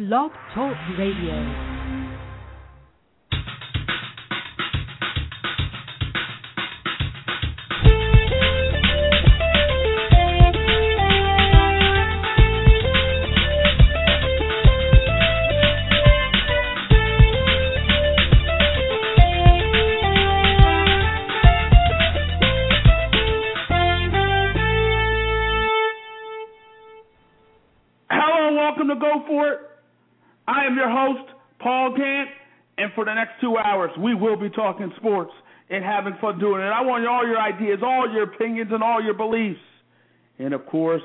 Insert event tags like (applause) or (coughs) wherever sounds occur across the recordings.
Blog Talk Radio. Two hours, we will be talking sports and having fun doing it. I want all your ideas, all your opinions, and all your beliefs. And of course,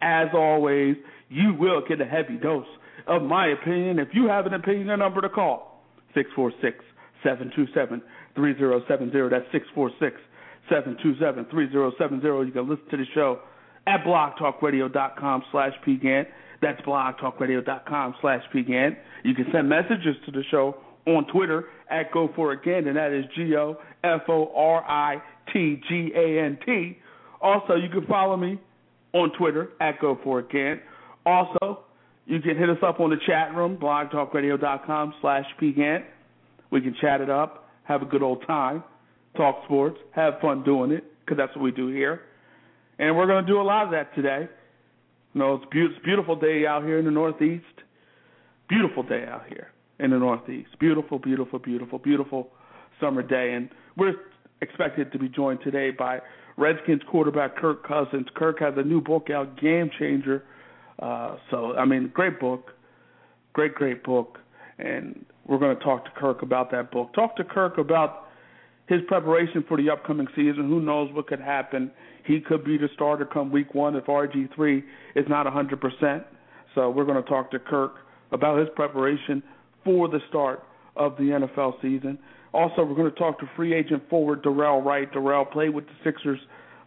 as always, you will get a heavy dose of my opinion. If you have an opinion, a number to call 646 727 3070. That's 646 727 3070. You can listen to the show at blogtalkradio.com slash pgant. That's blogtalkradio.com slash pgant. You can send messages to the show on Twitter at Go For It Gant, and that is G O F O R I T G A N T. Also, you can follow me on Twitter at Go For It Gant. Also, you can hit us up on the chat room, blogtalkradio.com slash pgant. We can chat it up, have a good old time, talk sports, have fun doing it, because that's what we do here. And we're going to do a lot of that today. You know, it's it's beautiful day out here in the Northeast. Beautiful day out here in the Northeast. Beautiful, beautiful, beautiful, beautiful summer day. And we're expected to be joined today by Redskins quarterback Kirk Cousins. Kirk has a new book out, Game Changer. Uh, so, I mean, great book. Great, great book. And we're going to talk to Kirk about that book. Talk to Kirk about his preparation for the upcoming season. Who knows what could happen? He could be the starter come week one if RG3 is not 100%. So we're going to talk to Kirk about his preparation for the start of the NFL season. Also, we're going to talk to free agent forward Dorell Wright. Dorell played with the Sixers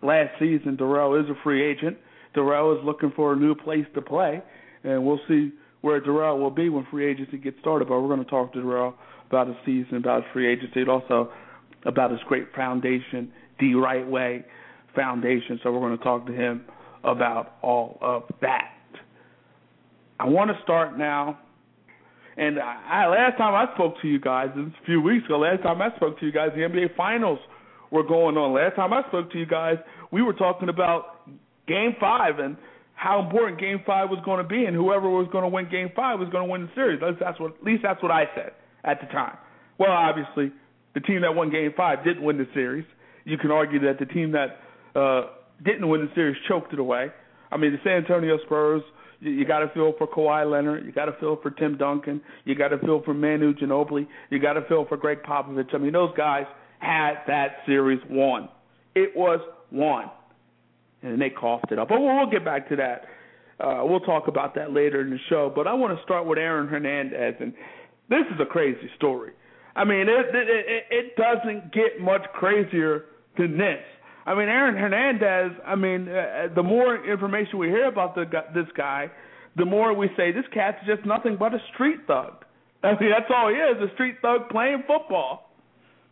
last season. Dorell is a free agent. Dorell is looking for a new place to play, and we'll see where Dorell will be when free agency gets started. But we're going to talk to Dorell about his season, about his free agency, and also about his great foundation, the Wright Way Foundation. So we're going to talk to him about all of that. I want to start now. And I, last time I spoke to you guys, a few weeks ago. Last time I spoke to you guys, the NBA Finals were going on. Last time I spoke to you guys, we were talking about Game Five and how important Game Five was going to be, and whoever was going to win Game Five was going to win the series. That's what, at least that's what I said at the time. Well, obviously, the team that won Game Five didn't win the series. You can argue that the team that uh, didn't win the series choked it away. I mean, the San Antonio Spurs. You, got to feel for Kawhi Leonard. You got to feel for Tim Duncan. You got to feel for Manu Ginobili. You got to feel for Gregg Popovich. I mean, those guys had that series won. It was won, and they coughed it up. But we'll, get back to that. Uh, we'll talk about that later in the show. But I want to start with Aaron Hernandez, and this is a crazy story. I mean, it, it, it doesn't get much crazier than this. I mean, Aaron Hernandez. I mean, uh, the more information we hear about the, this guy, the more we say this cat's just nothing but a street thug. (laughs) I mean, that's all he is—a street thug playing football.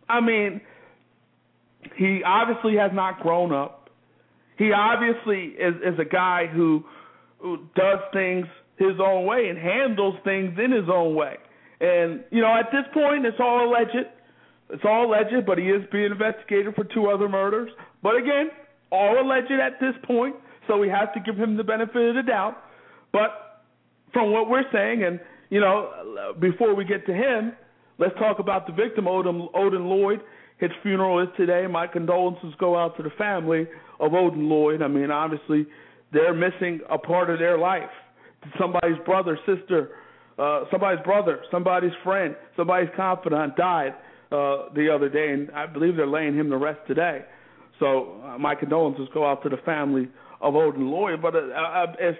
I mean, he obviously has not grown up. He obviously is, is a guy who, who does things his own way and handles things in his own way. And you know, at this point, it's all alleged. It's all alleged, but he is being investigated for two other murders. But again, all alleged at this point, so we have to give him the benefit of the doubt. But from what we're saying, and you know, before we get to him, let's talk about the victim, Odin, Odin Lloyd. His funeral is today. My condolences go out to the family of Odin Lloyd. I mean, obviously, they're missing a part of their life. Somebody's brother, sister, uh, somebody's brother, somebody's friend, somebody's confidant died uh, the other day, and I believe they're laying him to rest today. So uh, my condolences go out to the family of Odin Lloyd. But uh, if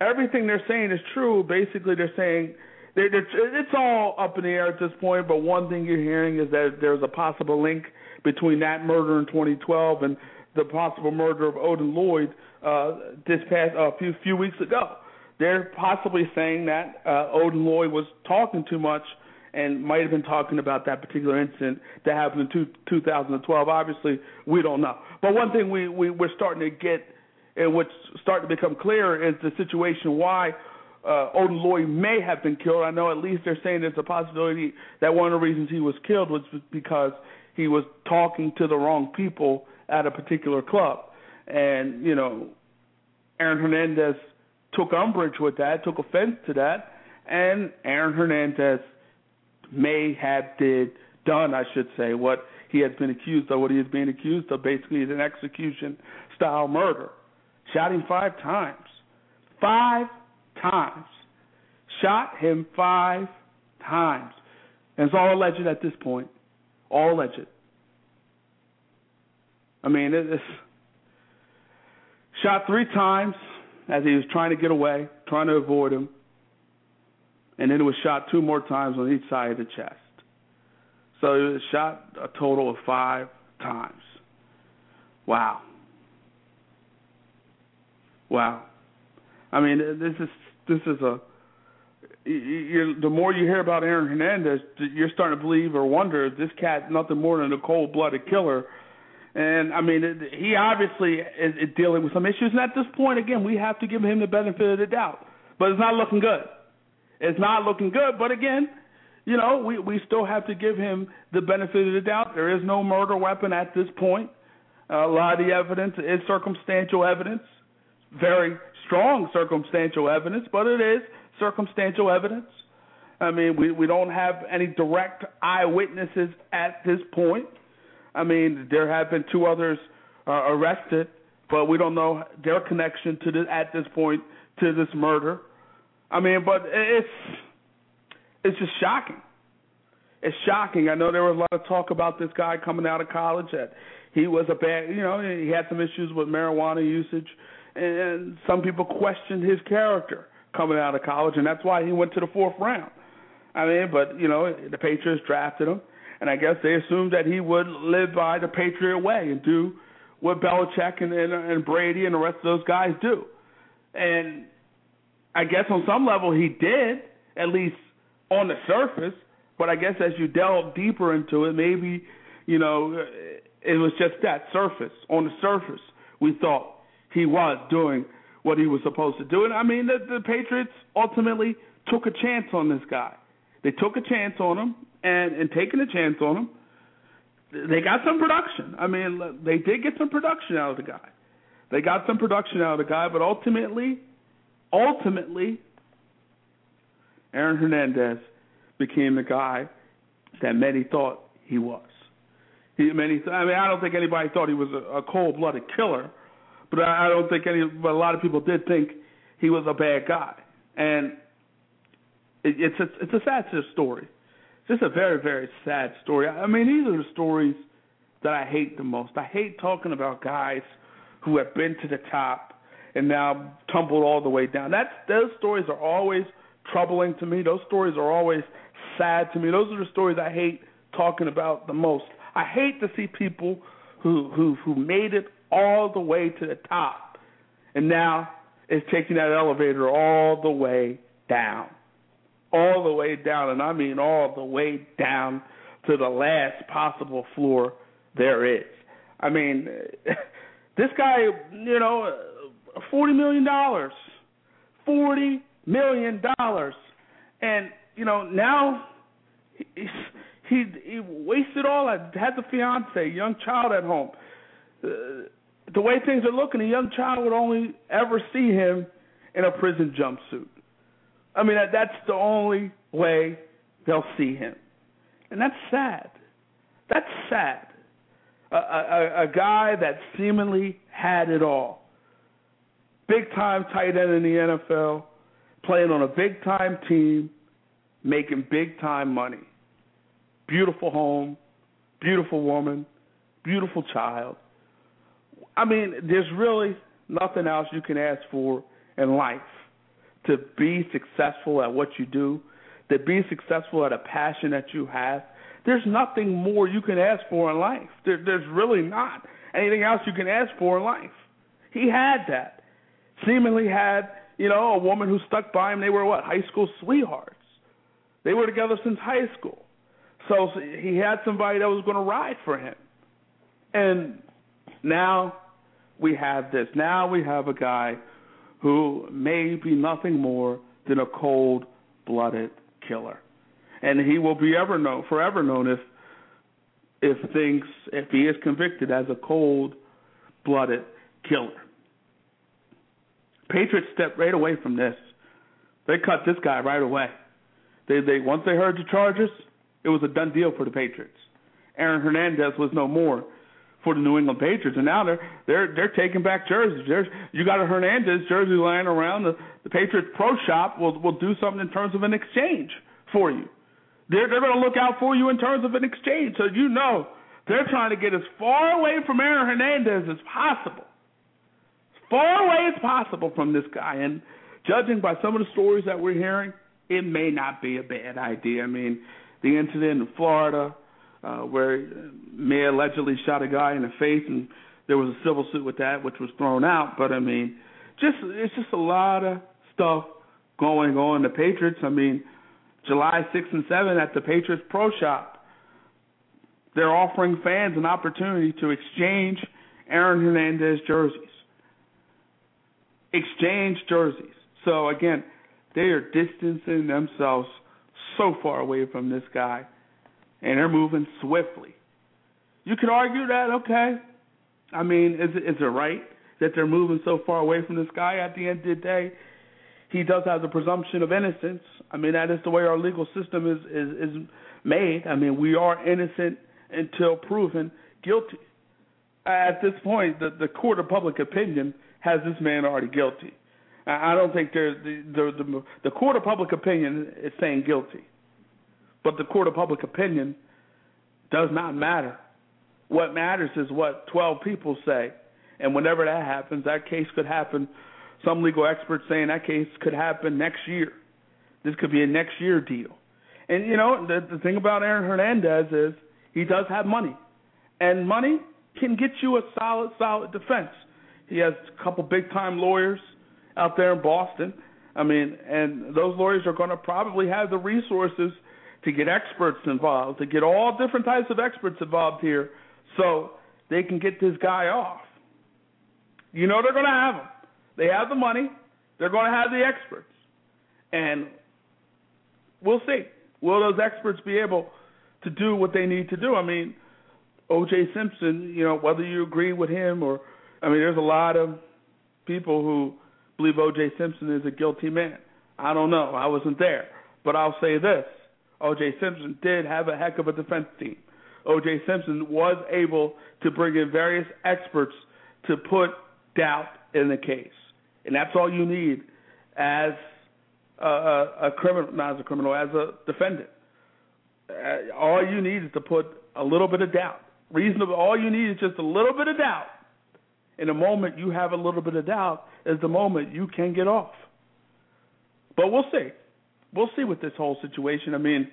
everything they're saying is true, basically they're saying they're, they're, it's all up in the air at this point. But one thing you're hearing is that there's a possible link between that murder in 2012 and the possible murder of Odin Lloyd uh, this past a uh, few few weeks ago. They're possibly saying that uh, Odin Lloyd was talking too much and might have been talking about that particular incident that happened in two, 2012. Obviously, we don't know. But one thing we, we we're starting to get, and what's starting to become clear, is the situation why uh, Odin Lloyd may have been killed. I know at least they're saying there's a possibility that one of the reasons he was killed was because he was talking to the wrong people at a particular club, and you know, Aaron Hernandez took umbrage with that, took offense to that, and Aaron Hernandez may have did done, I should say, what he has been accused of. What he is being accused of basically is an execution style murder. Shot him five times. Five times. Shot him five times. And it's all alleged at this point. All alleged. I mean, it's shot three times as he was trying to get away, trying to avoid him. And then it was shot two more times on each side of the chest. So it was shot a total of five times. Wow. Wow. I mean, this is this is a. You're, the more you hear about Aaron Hernandez, you're starting to believe or wonder this cat nothing more than a cold-blooded killer. And I mean, it, he obviously is, is dealing with some issues. And at this point, again, we have to give him the benefit of the doubt. But it's not looking good. It's not looking good. But again, you know, we we still have to give him the benefit of the doubt. There is no murder weapon at this point. A lot of the evidence is circumstantial evidence, very strong circumstantial evidence, but it is circumstantial evidence. I mean, we we don't have any direct eyewitnesses at this point. I mean, there have been two others uh, arrested, but we don't know their connection to this at this point to this murder. I mean, but it's it's just shocking. It's shocking. I know there was a lot of talk about this guy coming out of college that he was a bad, you know, he had some issues with marijuana usage, and some people questioned his character coming out of college, and that's why he went to the fourth round. I mean, but you know, the Patriots drafted him, and I guess they assumed that he would live by the Patriot way and do what Belichick and, and, and Brady and the rest of those guys do. And I guess on some level he did, at least on the surface, but I guess as you delve deeper into it, maybe you know it was just that surface. On the surface, we thought he was doing what he was supposed to do, and I mean the, the Patriots ultimately took a chance on this guy. They took a chance on him, and in taking a chance on him, they got some production. I mean, they did get some production out of the guy. They got some production out of the guy, but ultimately, ultimately, Aaron Hernandez became the guy that many thought he was. He, many, I mean, I don't think anybody thought he was a, a cold-blooded killer, but I, I don't think any. But a lot of people did think he was a bad guy, and it, it's a, it's a sad story. It's just a very, very sad story. I mean, these are the stories that I hate the most. I hate talking about guys who have been to the top and now tumbled all the way down. That's those stories are always troubling to me. Those stories are always sad to me. Those are the stories I hate talking about the most. I hate to see people who who who made it all the way to the top and now is taking that elevator all the way down. All the way down and I mean all the way down to the last possible floor there is. I mean (laughs) this guy, you know, 40 million dollars. 40 million dollars, and you know now he he, he wasted all that. Has a fiance, young child at home. Uh, the way things are looking, a young child would only ever see him in a prison jumpsuit. I mean, that, that's the only way they'll see him, and that's sad. That's sad. A, a, a guy that seemingly had it all. Big time tight end in the NFL, playing on a big time team, making big time money. Beautiful home, beautiful woman, beautiful child. I mean, there's really nothing else you can ask for in life to be successful at what you do, to be successful at a passion that you have. There's nothing more you can ask for in life. There, there's really not anything else you can ask for in life. He had that. Seemingly had you know, a woman who stuck by him. They were what high school sweethearts. They were together since high school. So he had somebody that was going to ride for him. And now we have this. Now we have a guy who may be nothing more than a cold-blooded killer, and he will be ever known, forever known if if things if he is convicted as a cold-blooded killer. Patriots stepped right away from this. They cut this guy right away. They they once they heard the charges, it was a done deal for the Patriots. Aaron Hernandez was no more for the New England Patriots, and now they're they're they're taking back jerseys. There's you got a Hernandez jersey lying around. The the Patriots Pro Shop will will do something in terms of an exchange for you. They're they're going to look out for you in terms of an exchange, so you know they're trying to get as far away from Aaron Hernandez as possible, far away as possible from this guy. And judging by some of the stories that we're hearing, it may not be a bad idea. I mean, the incident in Florida uh, where May allegedly shot a guy in the face, and there was a civil suit with that, which was thrown out. But I mean, just it's just a lot of stuff going on. The Patriots, I mean, July 6th and 7th at the Patriots Pro Shop, they're offering fans an opportunity to exchange Aaron Hernandez jerseys. Exchange jerseys. So again, they are distancing themselves so far away from this guy, and they're moving swiftly. You could argue that, okay. I mean, is it, is it right that they're moving so far away from this guy? At the end of the day, he does have the presumption of innocence. I mean, that is the way our legal system is is, is made. I mean, we are innocent until proven guilty. At this point, the, the court of public opinion has this man already guilty. I don't think there's the, the the the court of public opinion is saying guilty, but the court of public opinion does not matter. What matters is what 12 people say, and whenever that happens, that case could happen. Some legal experts saying that case could happen next year. This could be a next year deal. And you know the the thing about Aaron Hernandez is he does have money, and money can get you a solid solid defense. He has a couple big time lawyers out there in Boston. I mean, and those lawyers are going to probably have the resources to get experts involved, to get all different types of experts involved here, so they can get this guy off. You know they're going to have them. They have the money. They're going to have the experts, and we'll see. Will those experts be able to do what they need to do? I mean, O.J. Simpson. You know, whether you agree with him or, I mean, there's a lot of people who believe O.J. Simpson is a guilty man. I don't know. I wasn't there. But I'll say this O.J. Simpson did have a heck of a defense team. O.J. Simpson was able to bring in various experts to put doubt in the case. And that's all you need as a, a, a criminal, not as a criminal, as a defendant. Uh, all you need is to put a little bit of doubt. Reasonable. All you need is just a little bit of doubt. In the moment you have a little bit of doubt, is the moment you can get off. But we'll see. We'll see with this whole situation. I mean,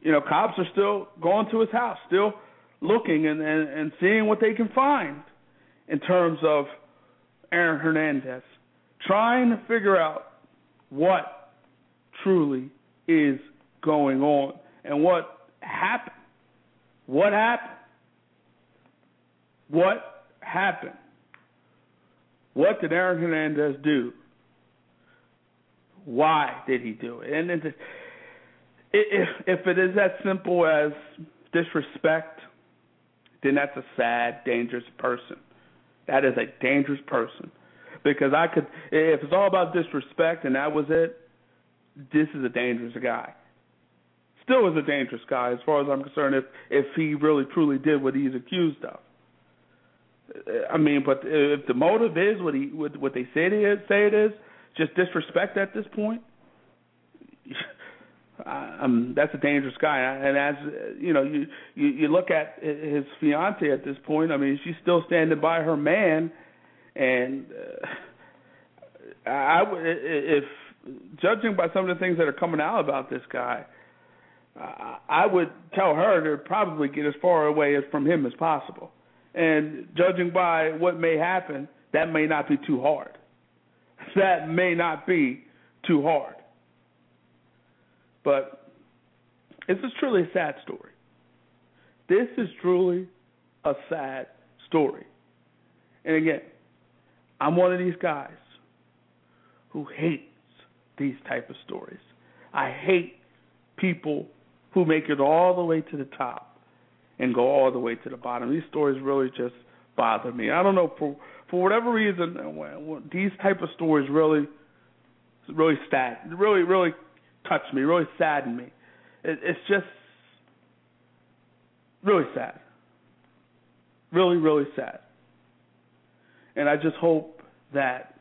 you know, cops are still going to his house, still looking and, and, and seeing what they can find in terms of Aaron Hernandez, trying to figure out what truly is going on and what happened. What happened? What happened? What did Aaron Hernandez do? Why did he do it? And if, if it is as simple as disrespect, then that's a sad, dangerous person. That is a dangerous person. Because I could, if it's all about disrespect and that was it, this is a dangerous guy. Still is a dangerous guy as far as I'm concerned. If if he really truly did what he's accused of. I mean, but if the motive is what he what, what they say it is, say it is, just disrespect at this point. (laughs) Um, that's a dangerous guy, and as you know, you, you you look at his fiance at this point. I mean, she's still standing by her man, and uh, I would if judging by some of the things that are coming out about this guy, I would tell her to probably get as far away as from him as possible. And judging by what may happen, that may not be too hard. That may not be too hard. But this is truly a sad story. This is truly a sad story. And again, I'm one of these guys who hates these type of stories. I hate people who make it all the way to the top and go all the way to the bottom. These stories really just bother me. I don't know for for whatever reason these type of stories really really sad really really touch me, really sadden me. It, it's just really sad. Really really sad. And I just hope that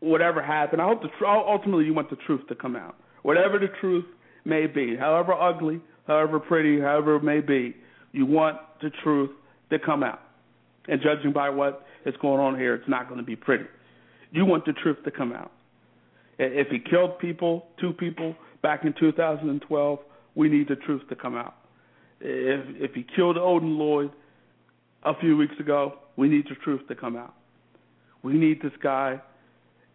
whatever happened, I hope the ultimately you want the truth to come out. Whatever the truth may be, however ugly, however pretty, however it may be, you want the truth to come out. And judging by what is going on here, it's not going to be pretty. You want the truth to come out. If he killed people, two people back in 2012, we need the truth to come out. If if he killed Odin Lloyd a few weeks ago, we need the truth to come out. We need this guy,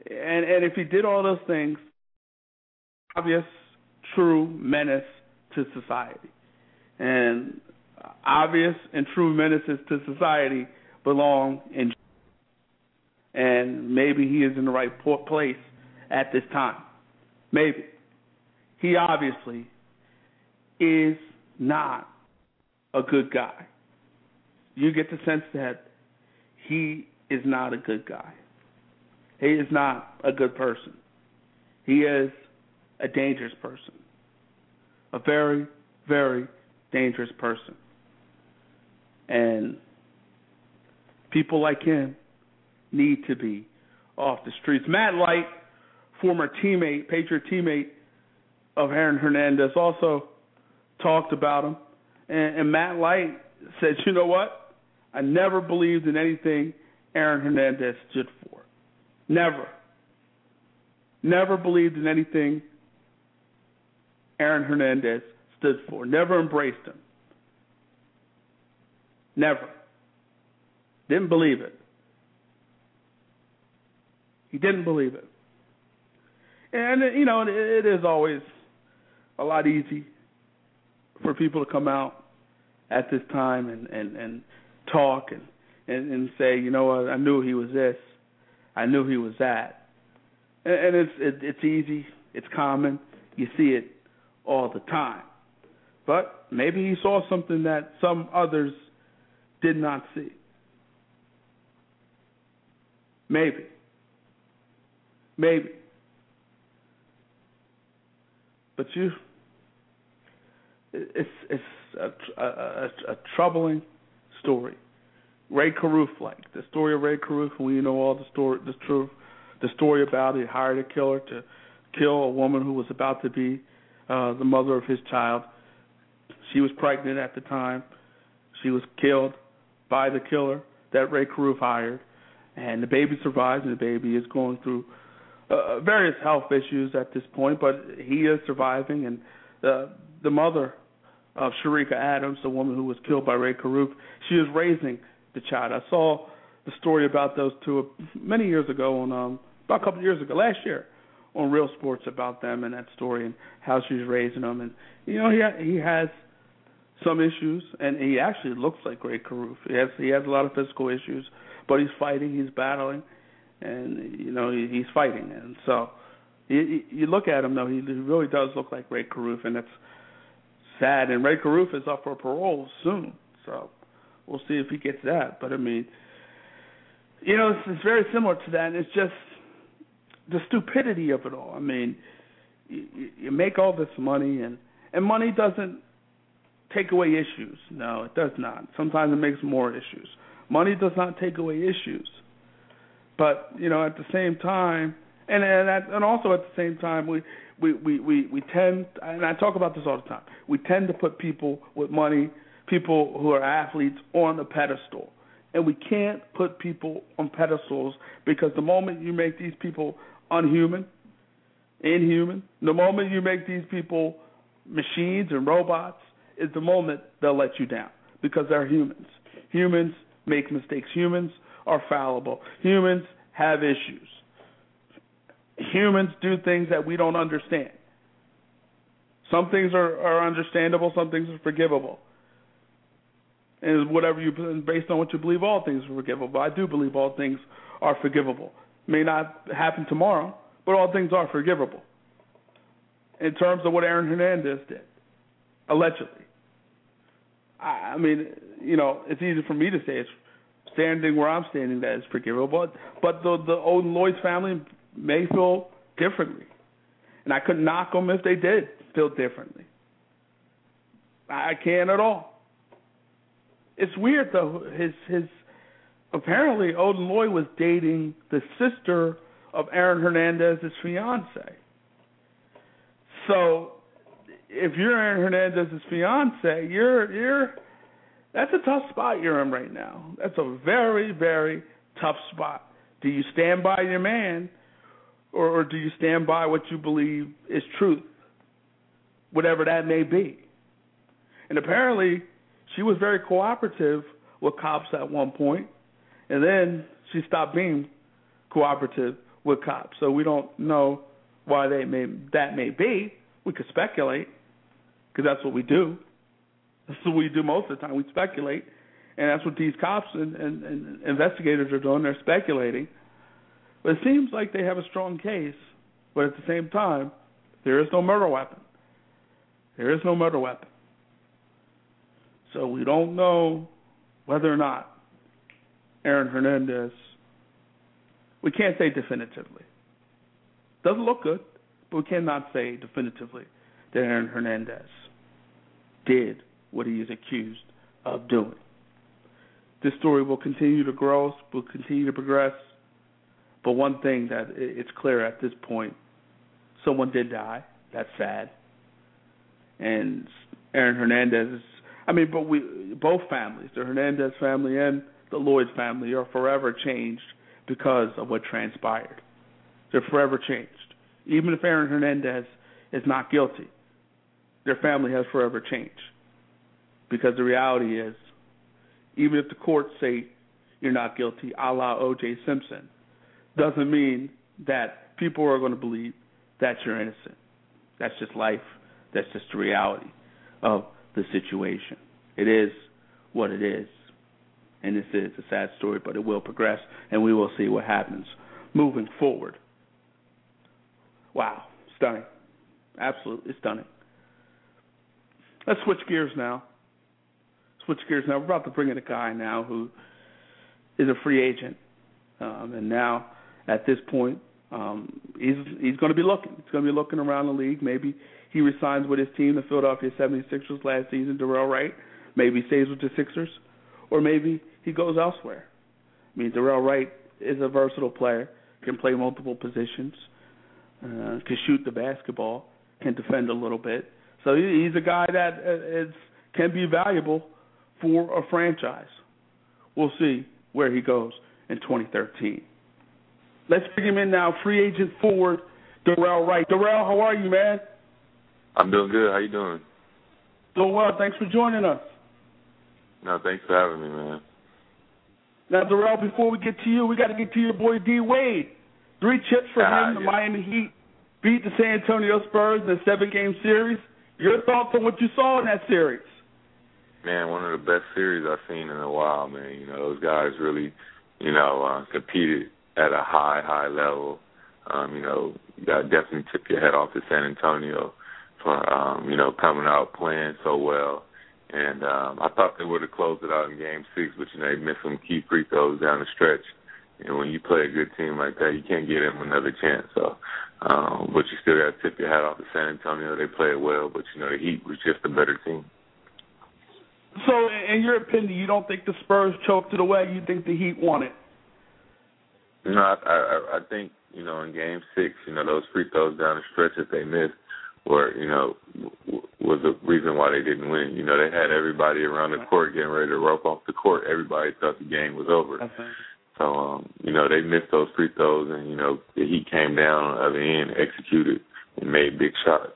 and and if he did all those things, obvious, true menace to society, and obvious and true menaces to society belong in. And maybe he is in the right place at this time. Maybe. He obviously is not a good guy. You get the sense that he is not a good guy. He is not a good person. He is a dangerous person. A very, very dangerous person. And people like him need to be off the streets. Matt Light, former teammate, Patriot teammate of Aaron Hernandez, also talked about him. And, and Matt Light said, you know what? I never believed in anything Aaron Hernandez stood for. Never. Never believed in anything Aaron Hernandez stood for. Never embraced him. Never. Didn't believe it. He didn't believe it. And, you know, it is always a lot easy for people to come out at this time and, and, and talk and, and, and say, you know what, I knew he was this. I knew he was that. And, and it's it, it's easy. It's common. You see it all the time. But maybe he saw something that some others did not see. Maybe. Maybe. But you, it's it's a, a, a, a troubling story. Rae Carruth, like the story of Rae Carruth, we know all the story, the truth, the story about. He hired a killer to kill a woman who was about to be uh, the mother of his child. She was pregnant at the time. She was killed by the killer that Rae Carruth hired, and the baby survives, and the baby is going through uh, various health issues at this point, but he is surviving, and uh, the mother of Cherica Adams, the woman who was killed by Rae Carruth, she is raising the child. I saw the story about those two many years ago on um about a couple of years ago, last year, on Real Sports about them and that story and how she's raising them. And you know, he he has some issues, and he actually looks like Rae Carruth. He has he has a lot of physical issues, but he's fighting, he's battling, and you know he, he's fighting. And so you, you look at him though, he really does look like Rae Carruth, and that's sad. And Rae Carruth is up for parole soon, so we'll see if he gets that. But I mean, you know, it's, it's very similar to that. And it's just the stupidity of it all. I mean, you, you make all this money, and and money doesn't take away issues. No, it does not. Sometimes it makes more issues. Money does not take away issues. But you know, at the same time, and and at, and also at the same time, we we we we we tend, and I talk about this all the time. We tend to put people with money, people who are athletes, on a pedestal, and we can't put people on pedestals because the moment you make these people unhuman, inhuman, the moment you make these people machines and robots, is the moment they'll let you down because they're humans. Humans make mistakes. Humans are fallible. Humans have issues. Humans do things that we don't understand. Some things are, are understandable, some things are forgivable. And whatever you based on what you believe, all things are forgivable. I do believe all things are forgivable. May not happen tomorrow, but all things are forgivable. In terms of what Aaron Hernandez did, allegedly. I, I mean, you know, it's easy for me to say it's standing where I'm standing that is forgivable, but but the the Odin Lloyd's family may feel differently, and I couldn't knock them if they did feel differently. I can't at all. It's weird though. His his apparently Odin Lloyd was dating the sister of Aaron Hernandez's fiance. So if you're Aaron Hernandez's fiance, you're you're that's a tough spot you're in right now. That's a very very tough spot. Do you stand by your man, or, or do you stand by what you believe is truth, whatever that may be? And apparently, she was very cooperative with cops at one point, and then she stopped being cooperative with cops. So we don't know why they may that may be. We could speculate because that's what we do. That's what we do most of the time. We speculate, and that's what these cops and, and, and investigators are doing. They're speculating. But it seems like they have a strong case, but at the same time, there is no murder weapon. There is no murder weapon. So we don't know whether or not Aaron Hernandez, we can't say definitively. Doesn't look good, but we cannot say definitively that Aaron Hernandez did what he is accused of doing. This story will continue to grow, will continue to progress. But one thing that it's clear at this point, someone did die. That's sad. And Aaron Hernandez is I mean, but we both families, the Hernandez family and the Lloyd's family, are forever changed because of what transpired. They're forever changed. Even if Aaron Hernandez is not guilty, their family has forever changed. Because the reality is, even if the courts say you're not guilty, a la O.J. Simpson, doesn't mean that people are going to believe that you're innocent. That's just life. That's just the reality of the situation. It is what it is. And is a sad story, but it will progress, and we will see what happens moving forward. Wow, stunning. Absolutely stunning. Let's switch gears now. Switch gears now. We're about to bring in a guy now who is a free agent. Um, and now, at this point, um, he's he's going to be looking. He's going to be looking around the league. Maybe he resigns with his team, the Philadelphia 76ers, last season. Dorell Wright maybe stays with the Sixers, or maybe he goes elsewhere. I mean, Dorell Wright is a versatile player, can play multiple positions, uh, can shoot the basketball, can defend a little bit. So he's a guy that uh, can be valuable for a franchise. We'll see where he goes in 2013. Let's bring him in now, free agent forward, Dorell Wright. Dorell, how are you, man? I'm doing good. How you doing? Doing well. Thanks for joining us. No, thanks for having me, man. Now, Dorell, before we get to you, we got to get to your boy D Wade. Three chips for ah, him. The yeah. Miami Heat beat the San Antonio Spurs in a seven-game series. Your thoughts on what you saw in that series? Man, one of the best series I've seen in a while, man. You know, those guys really, you know, uh, competed at a high, high level. Um, you know, you got definitely tip your head off to San Antonio for, um, you know, coming out playing so well and um, I thought they would have closed it out in Game Six, but you know they missed some key free throws down the stretch. And when you play a good team like that, you can't give them another chance. So, um, but you still got to tip your hat off to San Antonio. They played well, but you know the Heat was just a better team. So, in your opinion, you don't think the Spurs choked it away? You think the Heat won it? No, I, I, I think you know in Game Six, you know those free throws down the stretch that they missed or you know was the reason why they didn't win. You know, they had everybody around the court getting ready to rope off the court. Everybody thought the game was over. Okay. So um, you know, they missed those free throws and, you know, the Heat came down on the other end, executed and made big shots.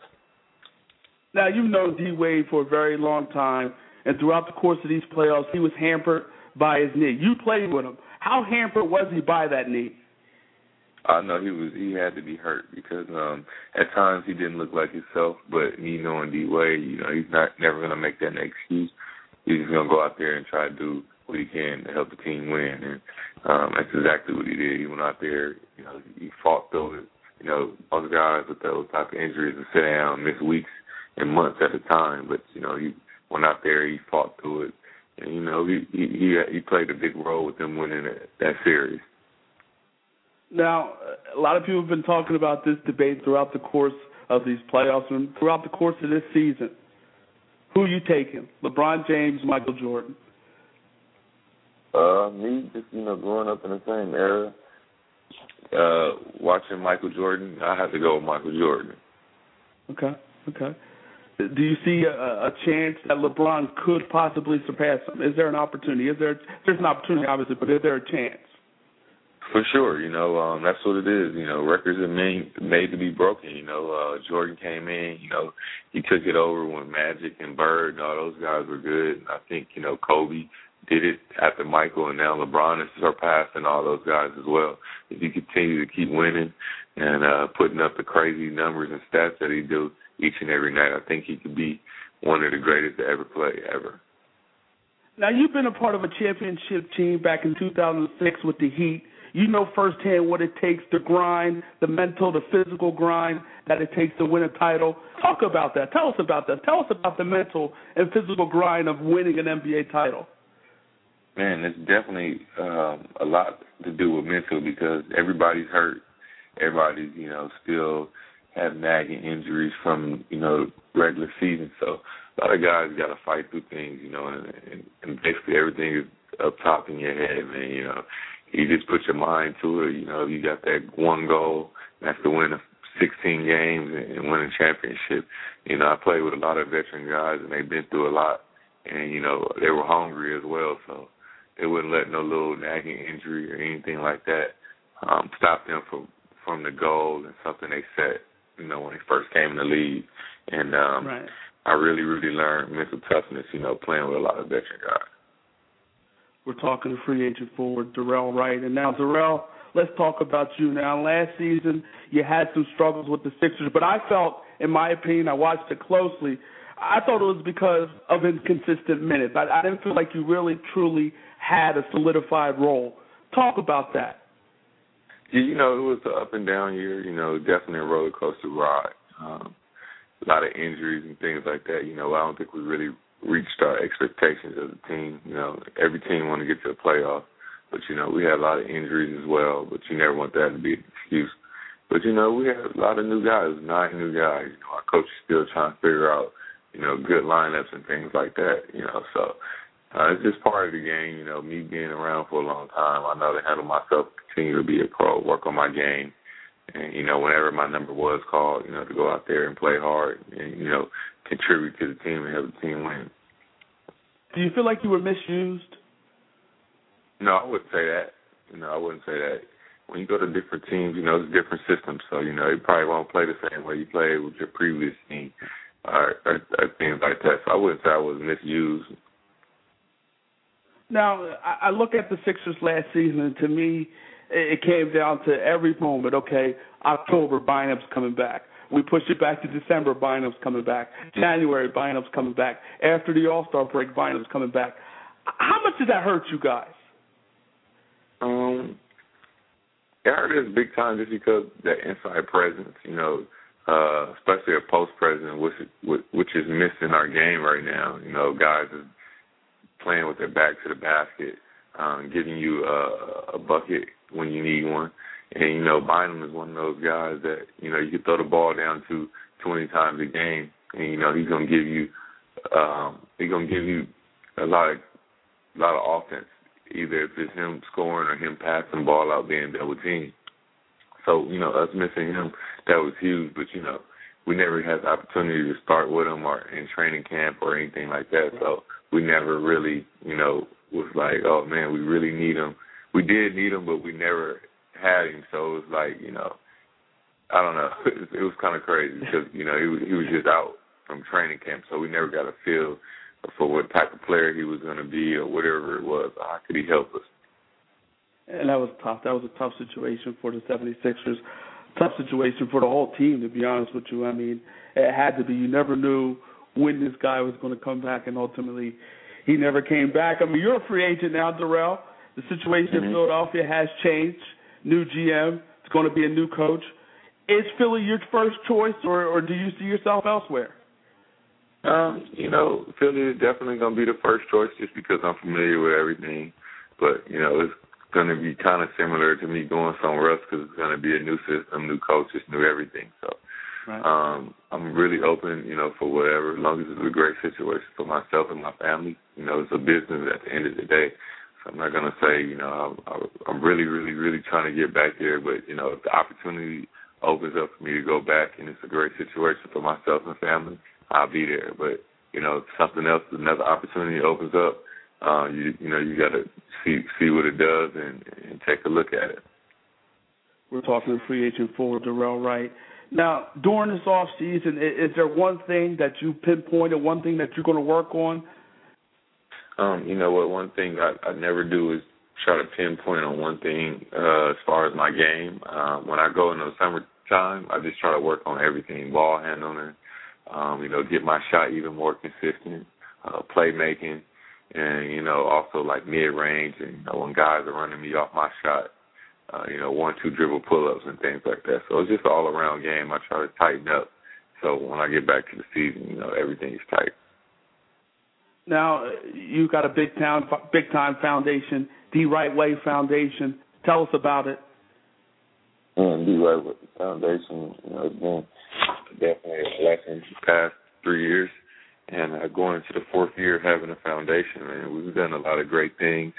Now you've known D Wade for a very long time and throughout the course of these playoffs he was hampered by his knee. You played with him. How hampered was he by that knee? I know he was he had to be hurt because um at times he didn't look like himself, but me knowing D Wade, you know, he's not never gonna make that excuse. He's just gonna go out there and try to do what he can to help the team win and um that's exactly what he did. He went out there, you know, he fought through it, you know, most guys with those type of injuries will sit down, miss weeks and months at a time. But you know, he went out there, he fought through it, and you know, he he he played a big role with them winning that, that series. Now, a lot of people have been talking about this debate throughout the course of these playoffs and throughout the course of this season. Who are you taking, LeBron James, Michael Jordan? Uh, me, just you know, growing up in the same era, uh, watching Michael Jordan, I have to go with Michael Jordan. Okay, okay. Do you see a, a chance that LeBron could possibly surpass him? Is there an opportunity? Is there? There's an opportunity, obviously, but is there a chance? For sure, you know um, that's what it is. You know, records are made made to be broken. You know, uh, Jordan came in. You know, he took it over when Magic and Bird and all those guys were good. And I think you know Kobe did it after Michael, and now LeBron is surpassing all those guys as well. If he continue to keep winning and uh, putting up the crazy numbers and stats that he do each and every night, I think he could be one of the greatest to ever play ever. Now you've been a part of a championship team back in 2006 with the Heat. You know firsthand what it takes to grind, the mental, the physical grind that it takes to win a title. Talk about that. Tell us about that. Tell us about the mental and physical grind of winning an NBA title. Man, it's definitely um, a lot to do with mental because everybody's hurt. Everybody's, you know, still have nagging injuries from, you know, regular season. So a lot of guys got to fight through things, you know, and, and, and basically everything is up top in your head, man. You know, you just put your mind to it. You know, you got that one goal, that's to win 16 games and, win a championship. You know, I played with a lot of veteran guys, and they've been through a lot, and you know, they were hungry as well. So they wouldn't let no little nagging injury or anything like that um, stop them from from the goal and something they set. You know, when they first came in the league, and um, right. I really, really learned mental toughness. You know, playing with a lot of veteran guys. We're talking to free agent forward Dorell Wright, and now Dorell, let's talk about you. Now, last season you had some struggles with the Sixers, but I felt, in my opinion, I watched it closely. I thought it was because of inconsistent minutes. I, I didn't feel like you really, truly had a solidified role. Talk about that. You know, it was an up and down year. You know, definitely a roller coaster ride. Um, a lot of injuries and things like that. You know, I don't think we really reached our expectations as a team. You know, every team want to get to the playoff, but you know, we had a lot of injuries as well. But you never want that to be an excuse. But you know, we had a lot of new guys, nine new guys. You know, our coach is still trying to figure out, you know, good lineups and things like that. You know, so uh, it's just part of the game. You know, me being around for a long time, I know to handle myself, continue to be a pro, work on my game, and you know, whenever my number was called, you know, to go out there and play hard, and you know, contribute to the team and help the team win. Do you feel like you were misused? No, I wouldn't say that. You know, I wouldn't say that. When you go to different teams, you know, it's different systems, so you know, you probably won't play the same way you played with your previous team, or, or, or things like that. So I wouldn't say I was misused. Now, I look at the Sixers last season, and to me, it came down to every moment. Okay, October, Bynum's coming back. We pushed it back to December, Bynum's coming back. January, Bynum's coming back. After the All Star break, Bynum's coming back. How much did that hurt you guys? Um, it hurt us big time just because that inside presence, you know, uh, especially a post presence, which which is missing our game right now. You know, guys are playing with their back to the basket, um, giving you a, a bucket when you need one. And you know, Bynum is one of those guys that you know you can throw the ball down to 20 times a game, and you know he's gonna give you um, he's gonna give you a lot of a lot of offense, either if it's him scoring or him passing the ball out being double teamed. So you know, us missing him that was huge, but you know, we never had the opportunity to start with him or in training camp or anything like that. So we never really, you know, was like, oh man, we really need him. We did need him, but we never had him. So it was like, you know, I don't know. (laughs) It was kind of crazy because you know he was, he was just out from training camp, so we never got a feel for what type of player he was going to be or whatever it was. How could he help us? And that was tough. That was a tough situation for the 76ers. Tough situation for the whole team, to be honest with you. I mean, it had to be. You never knew when this guy was going to come back, and ultimately, he never came back. I mean, you're a free agent now, Dorell. The situation mm-hmm. in Philadelphia has changed. New GM. It's going to be a new coach. is Philly your first choice, or or do you see yourself elsewhere? Um, you know, Philly is definitely going to be the first choice just because I'm familiar with everything. But you know, it's going to be kind of similar to me going somewhere else because it's going to be a new system, new coaches, new everything. So. Right. Um, I'm really open, you know, for whatever, as long as it's a great situation for myself and my family. You know, it's a business at the end of the day. I'm not gonna say, you know, I'm, I'm really, really, really trying to get back there. But you know, if the opportunity opens up for me to go back and it's a great situation for myself and family, I'll be there. But you know, if something else, another opportunity opens up, uh, you you know, you got to see see what it does and, and take a look at it. We're talking to free agent forward Dorell Wright. Now, during this off season, is there one thing that you pinpointed, one thing that you're going to work on? Um, you know what? One thing I, I never do is try to pinpoint on one thing uh, as far as my game. Um, when I go in the summertime, I just try to work on everything: ball handling, um, you know, get my shot even more consistent, uh, playmaking, and you know, also like mid range. And you know, when guys are running me off my shot, uh, you know, one two dribble pull ups and things like that. So it's just an all around game. I try to tighten up. So when I get back to the season, you know, everything is tight. Now you got a big town, big time foundation, D Wright Way Foundation. Tell us about it. And D Wright Way Foundation, you know, it's been definitely a blessing the past three years, and uh, going into the fourth year having a foundation, man, we've done a lot of great things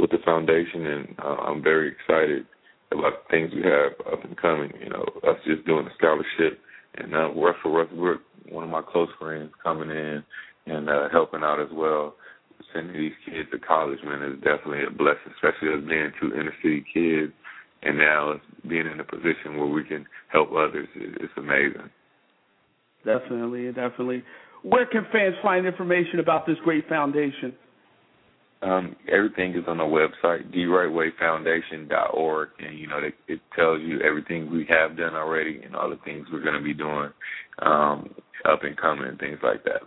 with the foundation, and uh, I'm very excited about the things we have up and coming. You know, us just doing a scholarship, and uh, Russell Westbrook, one of my close friends, coming in and uh, helping out as well. Sending these kids to college, man, is definitely a blessing, especially as being two inner city kids, and now being in a position where we can help others. It's amazing. Definitely, definitely. Where can fans find information about this great foundation? Um, everything is on the website, drightwayfoundation.org, and you know it, it tells you everything we have done already and all the things we're going to be doing um, up and coming and things like that.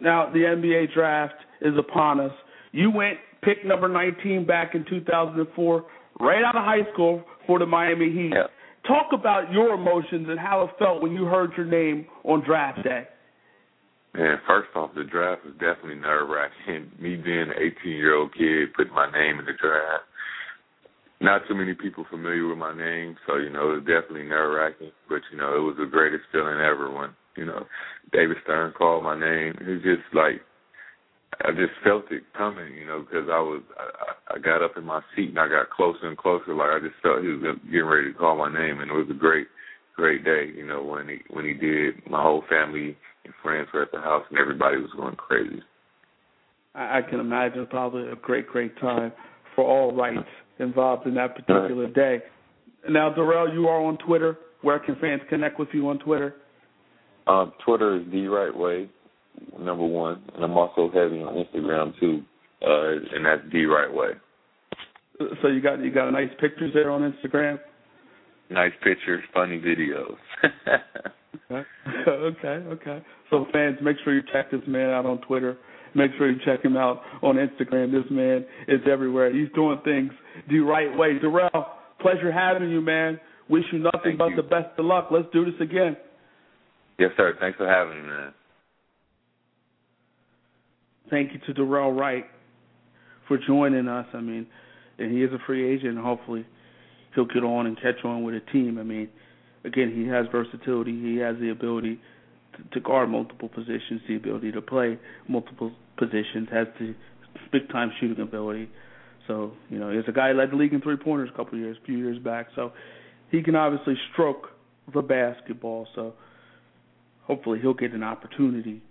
Now the NBA draft is upon us. You went pick number 19 back in 2004, right out of high school for the Miami Heat. Yep. Talk about your emotions and how it felt when you heard your name on draft day. Man, first off, the draft was definitely nerve wracking. (laughs) Me being an 18 year old kid, putting my name in the draft. Not too many people familiar with my name, so you know it was definitely nerve wracking. But you know it was the greatest feeling ever when you know David Stern called my name. It was just like I just felt it coming, you know, because I was I, I got up in my seat and I got closer and closer. Like I just felt he was getting ready to call my name, and it was a great, great day. You know, when he when he did, my whole family and friends were at the house, and everybody was going crazy. I, I can imagine probably a great, great time for all Wrights involved in that particular day. Now, Dorell, you are on Twitter. Where can fans connect with you on Twitter? Um, Twitter is the right way, number one, and I'm also heavy on Instagram too, uh, and that's the right way. So you got you got a nice pictures there on Instagram. Nice pictures, funny videos. (laughs) okay, okay, okay. So fans, make sure you check this man out on Twitter. Make sure you check him out on Instagram. This man is everywhere. He's doing things the right way. Dorell, pleasure having you, man. Wish you nothing Thank but you. the best of luck. Let's do this again. Yes, sir. Thanks for having me, man. Thank you to Dorell Wright for joining us. I mean, and he is a free agent. And hopefully, he'll get on and catch on with a team. I mean, again, he has versatility. He has the ability to, to guard multiple positions, the ability to play multiple positions, has the big time shooting ability. So, you know, he's a guy who led the league in three pointers a couple of years, a few years back. So he can obviously stroke the basketball. So hopefully he'll get an opportunity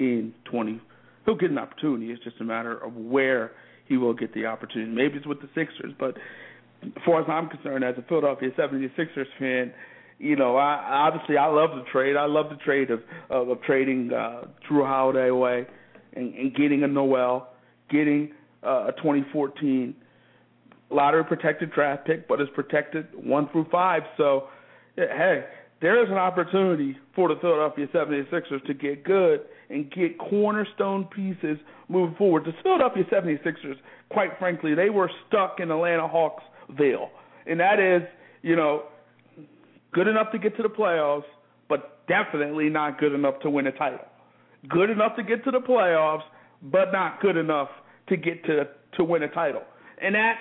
in 20. He'll get an opportunity. It's just a matter of where he will get the opportunity. Maybe it's with the Sixers, but as far as I'm concerned, as a Philadelphia 76ers fan, you know, I obviously I love the trade. I love the trade of of, of trading uh, Jrue Holiday away and, and getting a Noel, getting uh, a 2014 lottery protected draft pick, but it's protected one through five. So, hey, there is an opportunity for the Philadelphia 76ers to get good and get cornerstone pieces moving forward. The Philadelphia 76ers, quite frankly, they were stuck in Atlanta Hawks veil. And that is, you know, good enough to get to the playoffs, but definitely not good enough to win a title. Good enough to get to the playoffs, but not good enough to get to to win a title. And that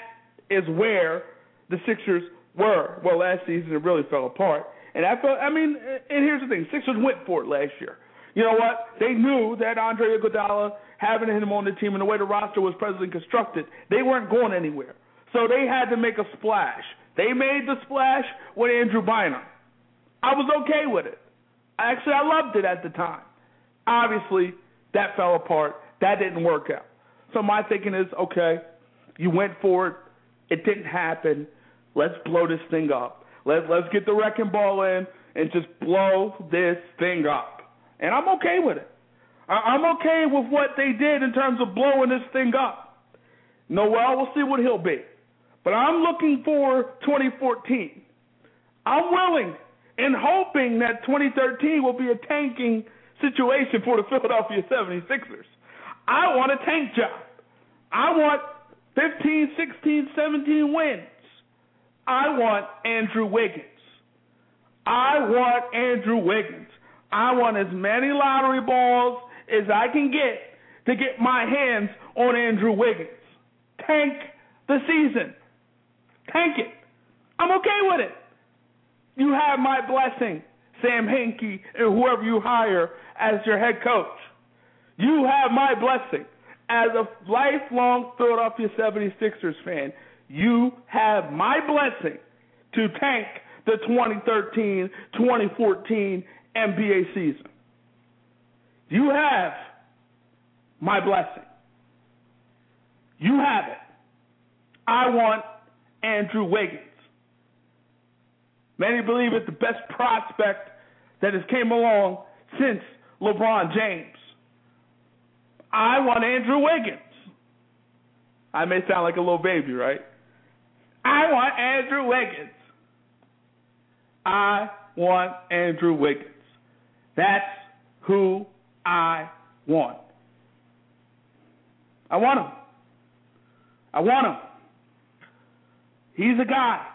is where the Sixers were. Well, last season it really fell apart. And I felt, I mean, and here's the thing: Sixers went for it last year. You know what? They knew that Andre Iguodala having him on the team and the way the roster was presently constructed, they weren't going anywhere. So they had to make a splash. They made the splash with Andrew Bynum. I was okay with it. Actually, I loved it at the time. Obviously, that fell apart. That didn't work out. So my thinking is, okay, you went for it. It didn't happen. Let's blow this thing up. Let let's get the wrecking ball in and just blow this thing up. And I'm okay with it. I, I'm okay with what they did in terms of blowing this thing up. Noel, we'll see what he'll be. But I'm looking for 2014. I'm willing and hoping that 2013 will be a tanking situation for the Philadelphia 76ers. I want a tank job. I want 15, 16, 17 wins. I want Andrew Wiggins. I want Andrew Wiggins. I want as many lottery balls as I can get to get my hands on Andrew Wiggins. Tank the season. Tank it. I'm okay with it. You have my blessing, Sam Hinkie, and whoever you hire as your head coach. You have my blessing. As a lifelong Philadelphia 76ers fan, you have my blessing to tank the 2013 2014 NBA season. You have my blessing. You have it. I want Andrew Wiggins. Many believe it's the best prospect that has came along since LeBron James. I want Andrew Wiggins. I may sound like a little baby, right? I want Andrew Wiggins. I want Andrew Wiggins. That's who I want. I want him. I want him. He's a guy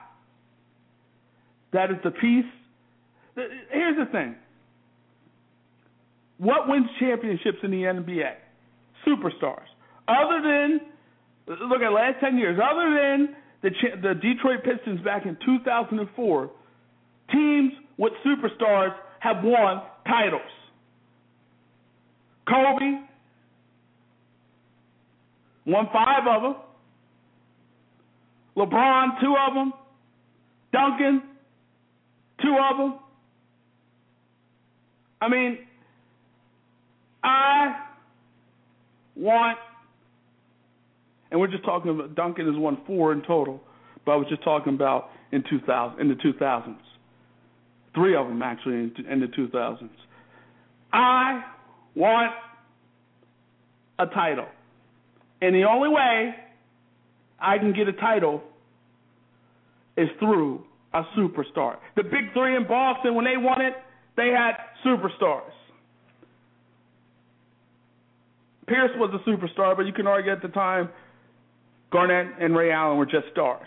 that is the piece. Here's the thing. What wins championships in the NBA? Superstars. Other than look at last ten years. Other than the the Detroit Pistons back in 2004, teams with superstars have won titles. Kobe won five of them. LeBron, two of them. Duncan, two of them. I mean, I want, and we're just talking about Duncan has won four in total, but I was just talking about in 2000 in the 2000s, three of them actually in, in the 2000s. I want a title, and the only way I can get a title is through a superstar. The big three in Boston, when they won it, they had superstars. Pierce was a superstar, but you can argue at the time Garnett and Ray Allen were just stars.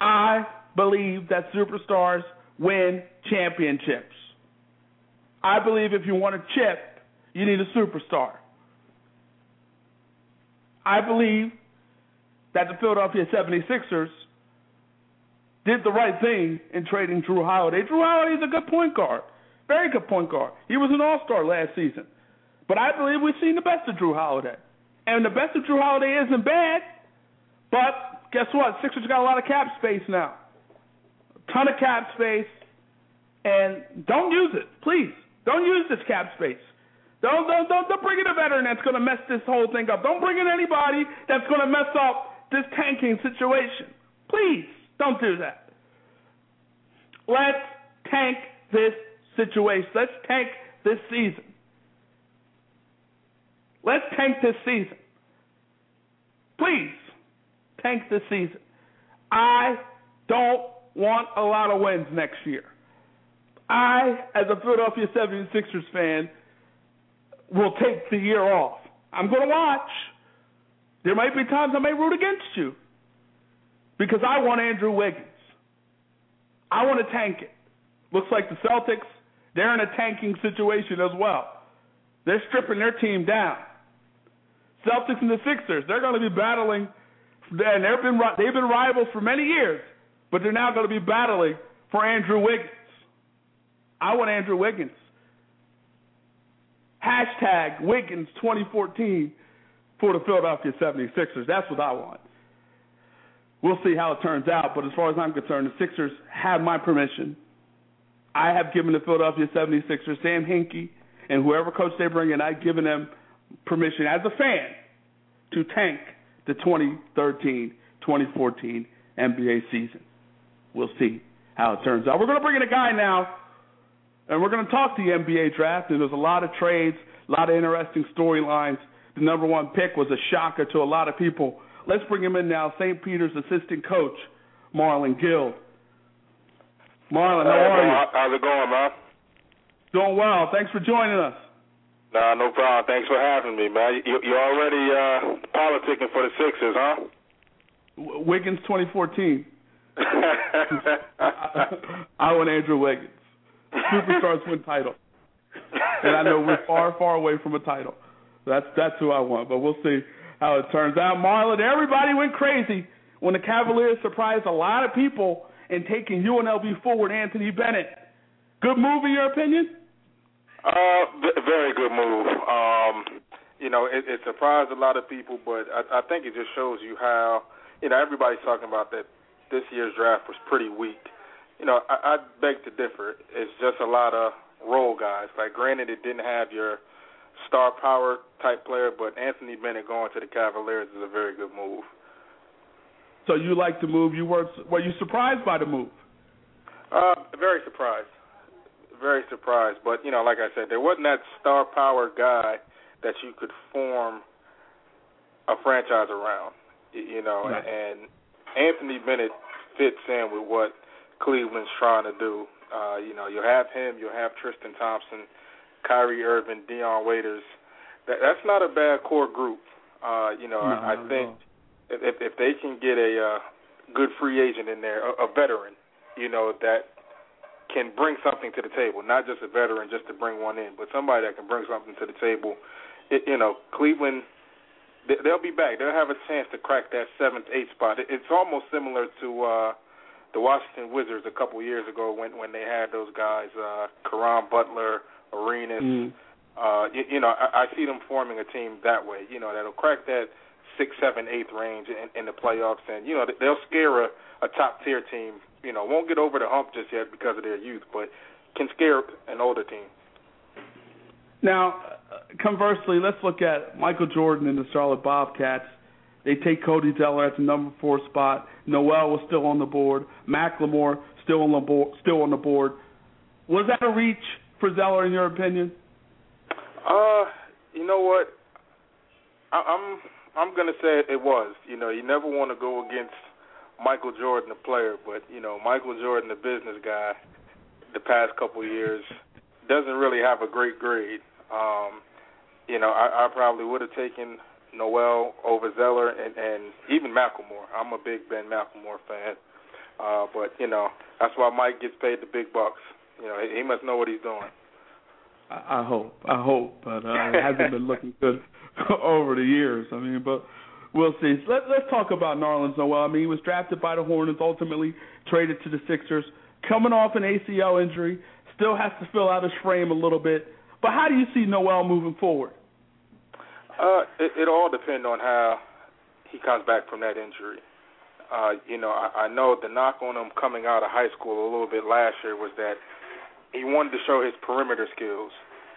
I believe that superstars win championships. I believe if you want a chip, you need a superstar. I believe that the Philadelphia 76ers did the right thing in trading Jrue Holiday. Jrue Holiday is a good point guard, very good point guard. He was an All Star last season, but I believe we've seen the best of Jrue Holiday, and the best of Jrue Holiday isn't bad. But guess what? Sixers got a lot of cap space now, a ton of cap space, and don't use it, please. Don't use this cap space. Don't, don't, don't, don't bring in a veteran that's going to mess this whole thing up. Don't bring in anybody that's going to mess up this tanking situation. Please. Don't do that. Let's tank this situation. Let's tank this season. Let's tank this season. Please, tank this season. I don't want a lot of wins next year. I, as a Philadelphia 76ers fan, will take the year off. I'm going to watch. There might be times I may root against you because I want Andrew Wiggins. I want to tank it. Looks like the Celtics, they're in a tanking situation as well. They're stripping their team down. Celtics and the Sixers, they're going to be battling, and they've been they've been rivals for many years, but they're now going to be battling for Andrew Wiggins. I want Andrew Wiggins. Hashtag Wiggins 2014 for the Philadelphia 76ers. That's what I want. We'll see how it turns out, but as far as I'm concerned, the Sixers have my permission. I have given the Philadelphia 76ers, Sam Hinkie, and whoever coach they bring in, I've given them permission as a fan to tank the 2013-2014 NBA season. We'll see how it turns out. We're going to bring in a guy now, and we're going to talk the NBA draft. And there's a lot of trades, a lot of interesting storylines. The number one pick was a shocker to a lot of people. Let's bring him in now. St. Peter's assistant coach, Marlon Gill. Marlon, how are you? How's it going, man? Doing well. Thanks for joining us. Nah, no problem. Thanks for having me, man. You, you're already uh, politicking for the Sixers, huh? Wiggins 2014. (laughs) I want Andrew Wiggins. Superstars win title, and I know we're far, far away from a title. That's that's who I want, but we'll see how it turns out. Marlon, everybody went crazy when the Cavaliers surprised a lot of people in taking UNLV forward Anthony Bennett. Good move in your opinion? Uh, very good move. Um, you know, it, it surprised a lot of people, but I, I think it just shows you how, you know, everybody's talking about that this year's draft was pretty weak. You know, I, I beg to differ. It's just a lot of role guys. Like, granted, it didn't have your star power type player, but Anthony Bennett going to the Cavaliers is a very good move. So you like the move? You were were you surprised by the move? Uh, very surprised very surprised. But you know, like I said, there wasn't that star power guy that you could form a franchise around. You know, right. and Anthony Bennett fits in with what Cleveland's trying to do. Uh, you know, you'll have him, you'll have Tristan Thompson, Kyrie Irving, Dion Waiters. That that's not a bad core group. Uh, you know, no, I, I think if if they can get a uh, good free agent in there, a, a veteran, you know, that can bring something to the table, not just a veteran just to bring one in, but somebody that can bring something to the table. It, you know, Cleveland, they'll be back. They'll have a chance to crack that seventh, eighth spot. It's almost similar to uh, the Washington Wizards a couple years ago when when they had those guys, uh, Caron Butler, Arenas. Mm. Uh, you, you know, I, I see them forming a team that way. You know, that'll crack that six, seven, eighth range in, in the playoffs, and you know they'll scare a, a top tier team you know, won't get over the hump just yet because of their youth, but can scare an older team. Now, conversely, let's look at Michael Jordan and the Charlotte Bobcats. They take Cody Zeller at the number four spot. Noel was still on the board. McLemore still on the board. Still on the board. Was that a reach for Zeller, in your opinion? Uh, you know what? I, I'm I'm gonna say it was. You know, you never want to go against Michael Jordan, the player, but you know Michael Jordan, the business guy, the past couple years doesn't really have a great grade. Um, you know, I, I probably would have taken Noel over Zeller and, and even McLemore. I'm a big Ben McLemore fan, uh, but you know that's why Mike gets paid the big bucks. You know, he, he must know what he's doing. I, I hope, I hope, but uh, it hasn't been looking good (laughs) over the years. I mean, but we'll see. Let, let's talk about Nerlens Noel. I mean, he was drafted by the Hornets, ultimately traded to the Sixers, coming off an ACL injury, still has to fill out his frame a little bit. But how do you see Noel moving forward? Uh, it, it all depends on how he comes back from that injury. Uh, you know, I, I know the knock on him coming out of high school a little bit last year was that he wanted to show his perimeter skills.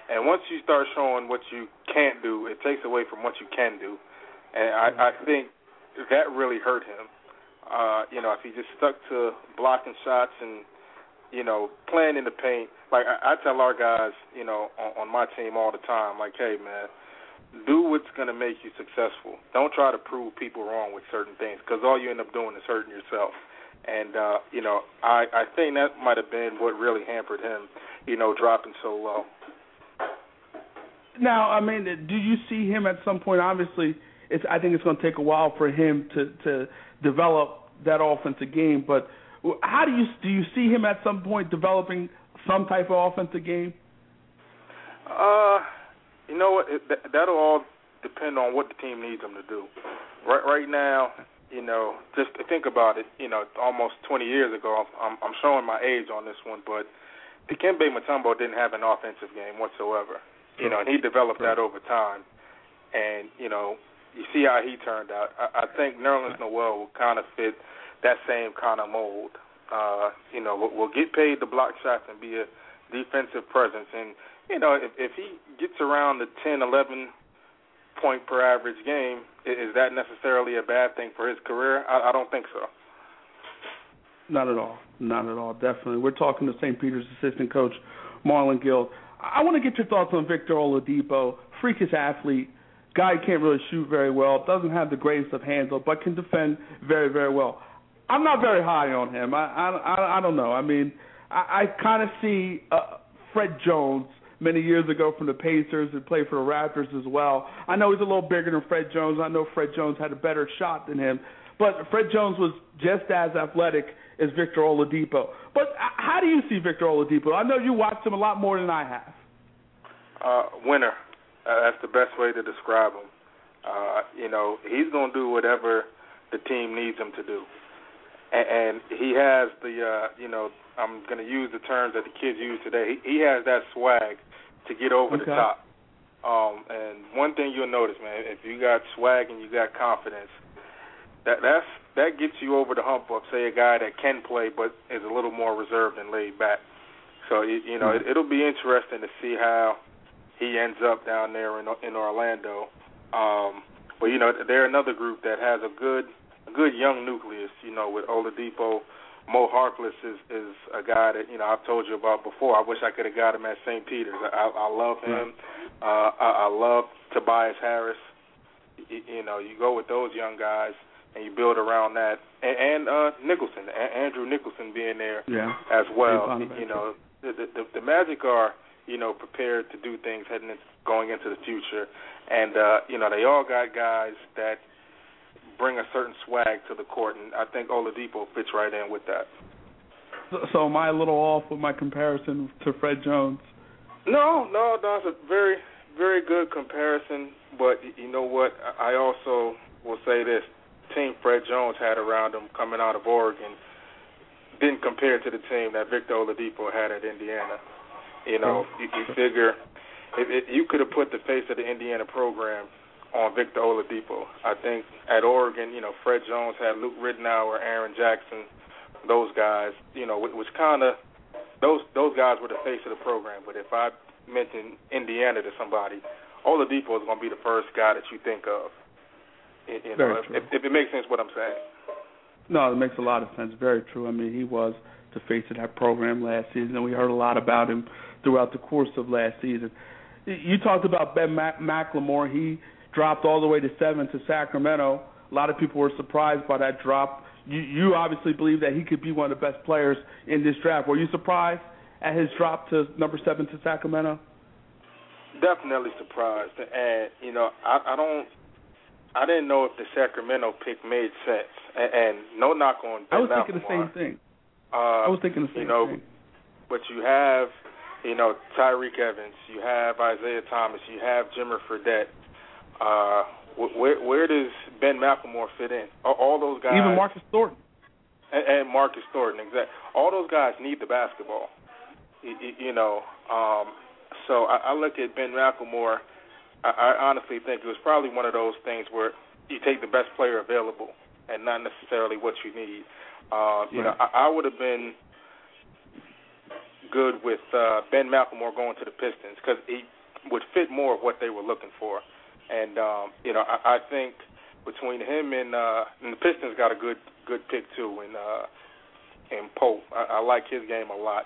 And once you start showing what you can't do, it takes away from what you can do and I, I think that really hurt him. Uh, you know, if he just stuck to blocking shots and you know playing in the paint, like I, I tell our guys, you know, on, on my team all the time, like, hey man, do what's going to make you successful. Don't try to prove people wrong with certain things because all you end up doing is hurting yourself. And uh, you know, I I think that might have been what really hampered him, you know, dropping so low. Now, I mean, do you see him at some point? Obviously, it's I think it's going to take a while for him to to develop that offensive game. But How do you do you see him at some point developing some type of offensive game? Uh, you know what? It, that, that'll all depend on what the team needs him to do. Right, right now, you know, just to think about it, you know, almost 20 years ago, I'm, I'm showing my age on this one, but Dikembe Mutombo didn't have an offensive game whatsoever. You know, and he developed that over time. And, you know, you see how he turned out. I, I think Nerlens Noel will kind of fit that same kind of mold. Uh, you know, will, will get paid to block shots and be a defensive presence. And, you know, if, if he gets around the 10, 11 point per average game, is that necessarily a bad thing for his career? I, I don't think so. Not at all. Not at all. Definitely. We're talking to St. Peter's assistant coach, Marlon Guild. I want to get your thoughts on Victor Oladipo, freakish athlete, guy can't really shoot very well, doesn't have the greatest of handle, but can defend very, very well. I'm not very high on him. I I I don't know. I mean, I, I kind of see uh, Fred Jones many years ago from the Pacers and played for the Raptors as well. I know he's a little bigger than Fred Jones. I know Fred Jones had a better shot than him, but Fred Jones was just as athletic as Victor Oladipo. But how do you see Victor Oladipo? I know you watched him a lot more than I have. Uh, winner. Uh, that's the best way to describe him. Uh, you know, he's going to do whatever the team needs him to do, and, and he has the, uh, you know, I'm going to use the terms that the kids use today. He, he has that swag to get over okay. the top. Um, and one thing you'll notice, man, if you got swag and you got confidence, that that's that gets you over the hump of say a guy that can play but is a little more reserved and laid back. So you, you know mm-hmm. it, it'll be interesting to see how he ends up down there in in Orlando. Um, but you know they're another group that has a good a good young nucleus. You know with Oladipo, Mo Harkless is is a guy that you know I've told you about before. I wish I could have got him at St. Peter's. I, I love him. Uh, I, I love Tobias Harris. You, you know you go with those young guys and you build around that. And, and uh, Nicholson, a- Andrew Nicholson being there yeah. as well. You know, the, the the Magic are you know prepared to do things heading into, going into the future, and uh, you know they all got guys that bring a certain swag to the court, and I think Oladipo fits right in with that. So, so am I a little off with my comparison to Fred Jones? No, no, no. It's a very, very good comparison. But you know what? I also will say this: team Fred Jones had around him coming out of Oregon didn't compare to the team that Victor Oladipo had at Indiana. You know, you, you figure if, if you could have put the face of the Indiana program on Victor Oladipo. I think at Oregon, you know, Fred Jones had Luke Ridnour, Aaron Jackson, those guys. You know, which kind of those those guys were the face of the program. But if I mention Indiana to somebody, Oladipo is going to be the first guy that you think of. You know, if, if, if it makes sense what I'm saying. No, it makes a lot of sense. Very true. I mean, he was the face of that program last season, and we heard a lot about him throughout the course of last season. You talked about Ben Mac- McLemore. He dropped all the way to seven to Sacramento. A lot of people were surprised by that drop. You, you obviously believe that he could be one of the best players in this draft. Were you surprised at his drop to number seven to Sacramento? Definitely surprised, and you know, I, I don't I didn't know if the Sacramento pick made sense, and, and no knock on. Ben I was thinking the same thing. Uh, I was thinking the same you know, thing. But you have, you know, Tyreke Evans, you have Isaiah Thomas, you have Jimmer Fredette. Uh, where where does Ben McLemore fit in? All, those guys. Even Marcus Thornton. And, and Marcus Thornton, exactly. All those guys need the basketball. You, you know, um, so I, I look at Ben McLemore I, I honestly think it was probably one of those things where you take the best player available and not necessarily what you need. Uh, you right. know, I, I would have been good with uh, Ben McLemore going to the Pistons because he would fit more of what they were looking for. And um, you know, I, I think between him and uh, and the Pistons got a good good pick too, and uh, and Pope. I, I like his game a lot.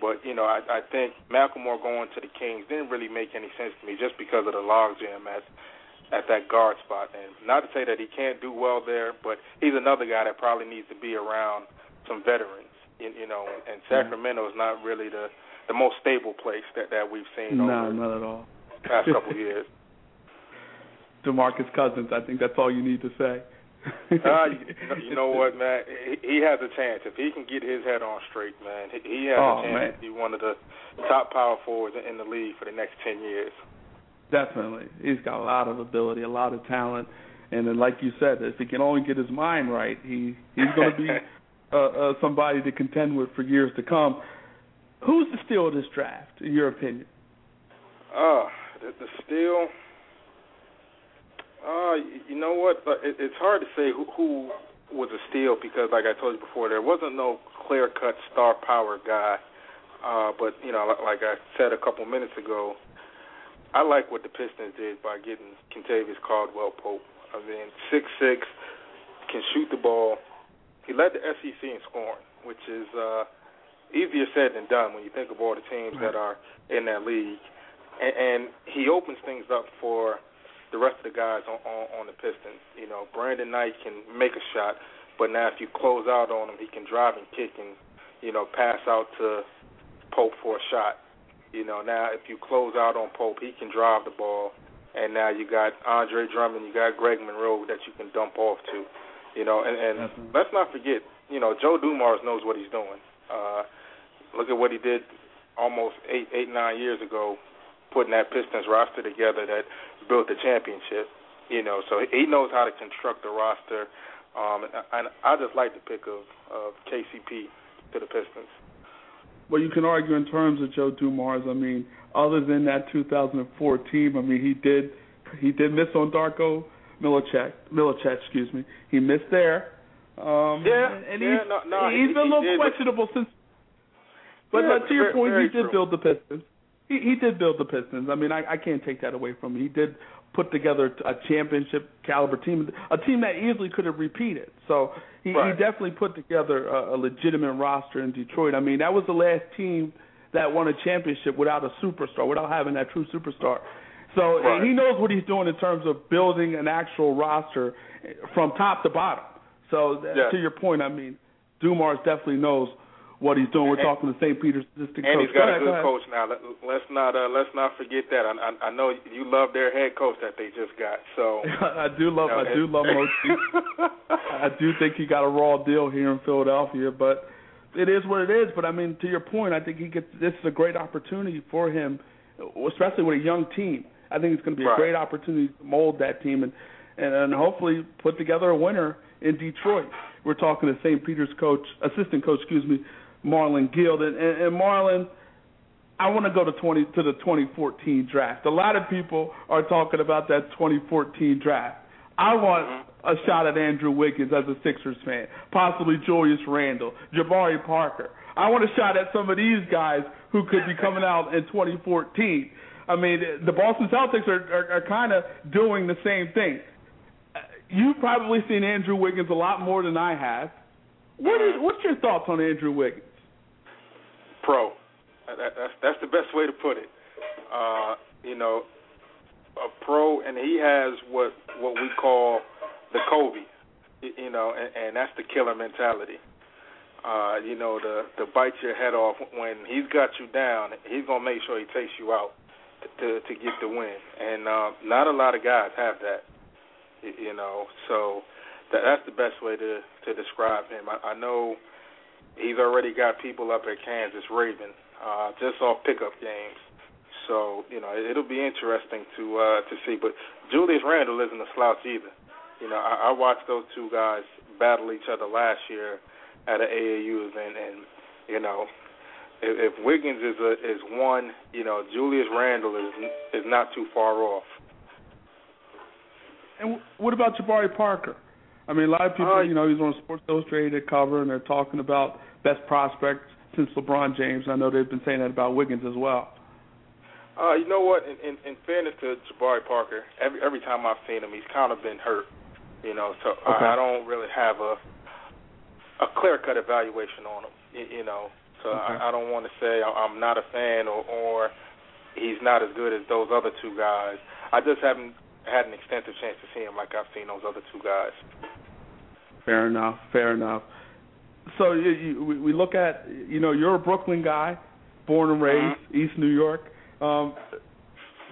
But you know, I, I think McLemore going to the Kings didn't really make any sense to me just because of the logjam at at that guard spot. And not to say that he can't do well there, but he's another guy that probably needs to be around some veterans. You, you know, and, and Sacramento is not really the the most stable place that that we've seen no, over not at all. the past couple of years. (laughs) DeMarcus Cousins, I think that's all you need to say. uh, you, (laughs) you know what, man? He, he has a chance if he can get his head on straight, man. He, he has oh, a chance man. to be one of the top power forwards in the league for the next ten years. Definitely, he's got a lot of ability, a lot of talent, and then, like you said, if he can only get his mind right, he he's going to be (laughs) uh, uh, somebody to contend with for years to come. Who's the steal of this draft, in your opinion? Uh, the, the steal. Uh, you know what? It, it's hard to say who, who was a steal because, like I told you before, there wasn't no clear-cut star power guy. Uh, but you know, like I said a couple minutes ago, I like what the Pistons did by getting Kentavious Caldwell Pope. I mean, six six, can shoot the ball. He led the SEC in scoring, which is uh, easier said than done when you think of all the teams that are in that league. And, and he opens things up for the rest of the guys on, on on the Pistons. You know, Brandon Knight can make a shot, but now if you close out on him, he can drive and kick and you know pass out to Pope for a shot. You know, now if you close out on Pope, he can drive the ball, and now you got Andre Drummond, you got Greg Monroe that you can dump off to. You know, and, and let's not forget, you know, Joe Dumars knows what he's doing. Uh, look at what he did almost eight, eight, nine years ago, putting that Pistons roster together that built the championship. You know, so he knows how to construct a roster. Um, and I just like the pick of, of KCP to the Pistons. Well, you can argue in terms of Joe Dumars. I mean, other than that 2004 team, I mean, he did he did miss on Darko Milicic. Milicic, excuse me. He missed there. Um, Yeah, and yeah, he's, no, no, he's he- been a little did. questionable since. But Yeah, uh, to your very- point, very he did true. build the Pistons. He, he did build the Pistons. I mean, I, I can't take that away from him. He did put together a championship caliber team, a team that easily could have repeated. So he, Right. he definitely put together a, a legitimate roster in Detroit. I mean, that was the last team that won a championship without a superstar, without having that true superstar. So Right. he knows what he's doing in terms of building an actual roster from top to bottom. So th- Yes. to your point, I mean, Dumars definitely knows what he's doing. We're And- talking to St. Peter's assistant And coach. he's Go got ahead, a go good ahead. coach now. Let, let's not uh, let's not forget that. I, I, I know you love their head coach that they just got. So (laughs) I do love I do love Mo Cheeks. (laughs) I do think he got a raw deal here in Philadelphia, but it is what it is. But I mean, to your point, I think he gets this is a great opportunity for him, especially with a young team. I think it's going to be a great opportunity to mold that team and, and and hopefully put together a winner in Detroit. We're talking to St. Peter's coach, assistant coach, excuse me, Marlon Guild, and, and, and Marlon. I want to go to 20 to the 2014 draft. A lot of people are talking about that 2014 draft. I want a shot at Andrew Wiggins as a Sixers fan, possibly Julius Randle, Jabari Parker. I want a shot at some of these guys who could be coming out in 2014. I mean, the Boston Celtics are are, are kind of doing the same thing. Uh, You've probably seen Andrew Wiggins a lot more than I have. What is what's your thoughts on Andrew Wiggins? Pro. That, that's that's the best way to put it. Uh, you know, a pro, and he has what what we call the Kobe. You know, and, and that's the killer mentality. Uh, you know, the the bite your head off when he's got you down. He's gonna make sure he takes you out to to get the win. And uh, not a lot of guys have that. You know, so that that's the best way to to describe him. I, I know he's already got people up at Kansas Raven uh, just off pickup games. So you know it'll be interesting to uh, to see. But Julius Randle isn't a slouch either. You know I, I watched those two guys battle each other last year at an AAU event, and you know if, if Wiggins is a, is one, you know Julius Randle is is not too far off. And what about Jabari Parker? I mean, a lot of people, Uh, you know, he's on Sports Illustrated cover, and they're talking about best prospects since LeBron James. I know they've been saying that about Wiggins as well. Uh, you know what? In, in, in fairness to Jabari Parker, every every time I've seen him, he's kind of been hurt. You know, so Okay. I, I don't really have a a clear cut evaluation on him. You, you know, so Okay. I, I don't want to say I'm not a fan or or he's not as good as those other two guys. I just haven't had an extensive chance to see him like I've seen those other two guys. Fair enough. Fair enough. So you, you, we- look at, you know, you're a Brooklyn guy, born and raised, East New York. Um,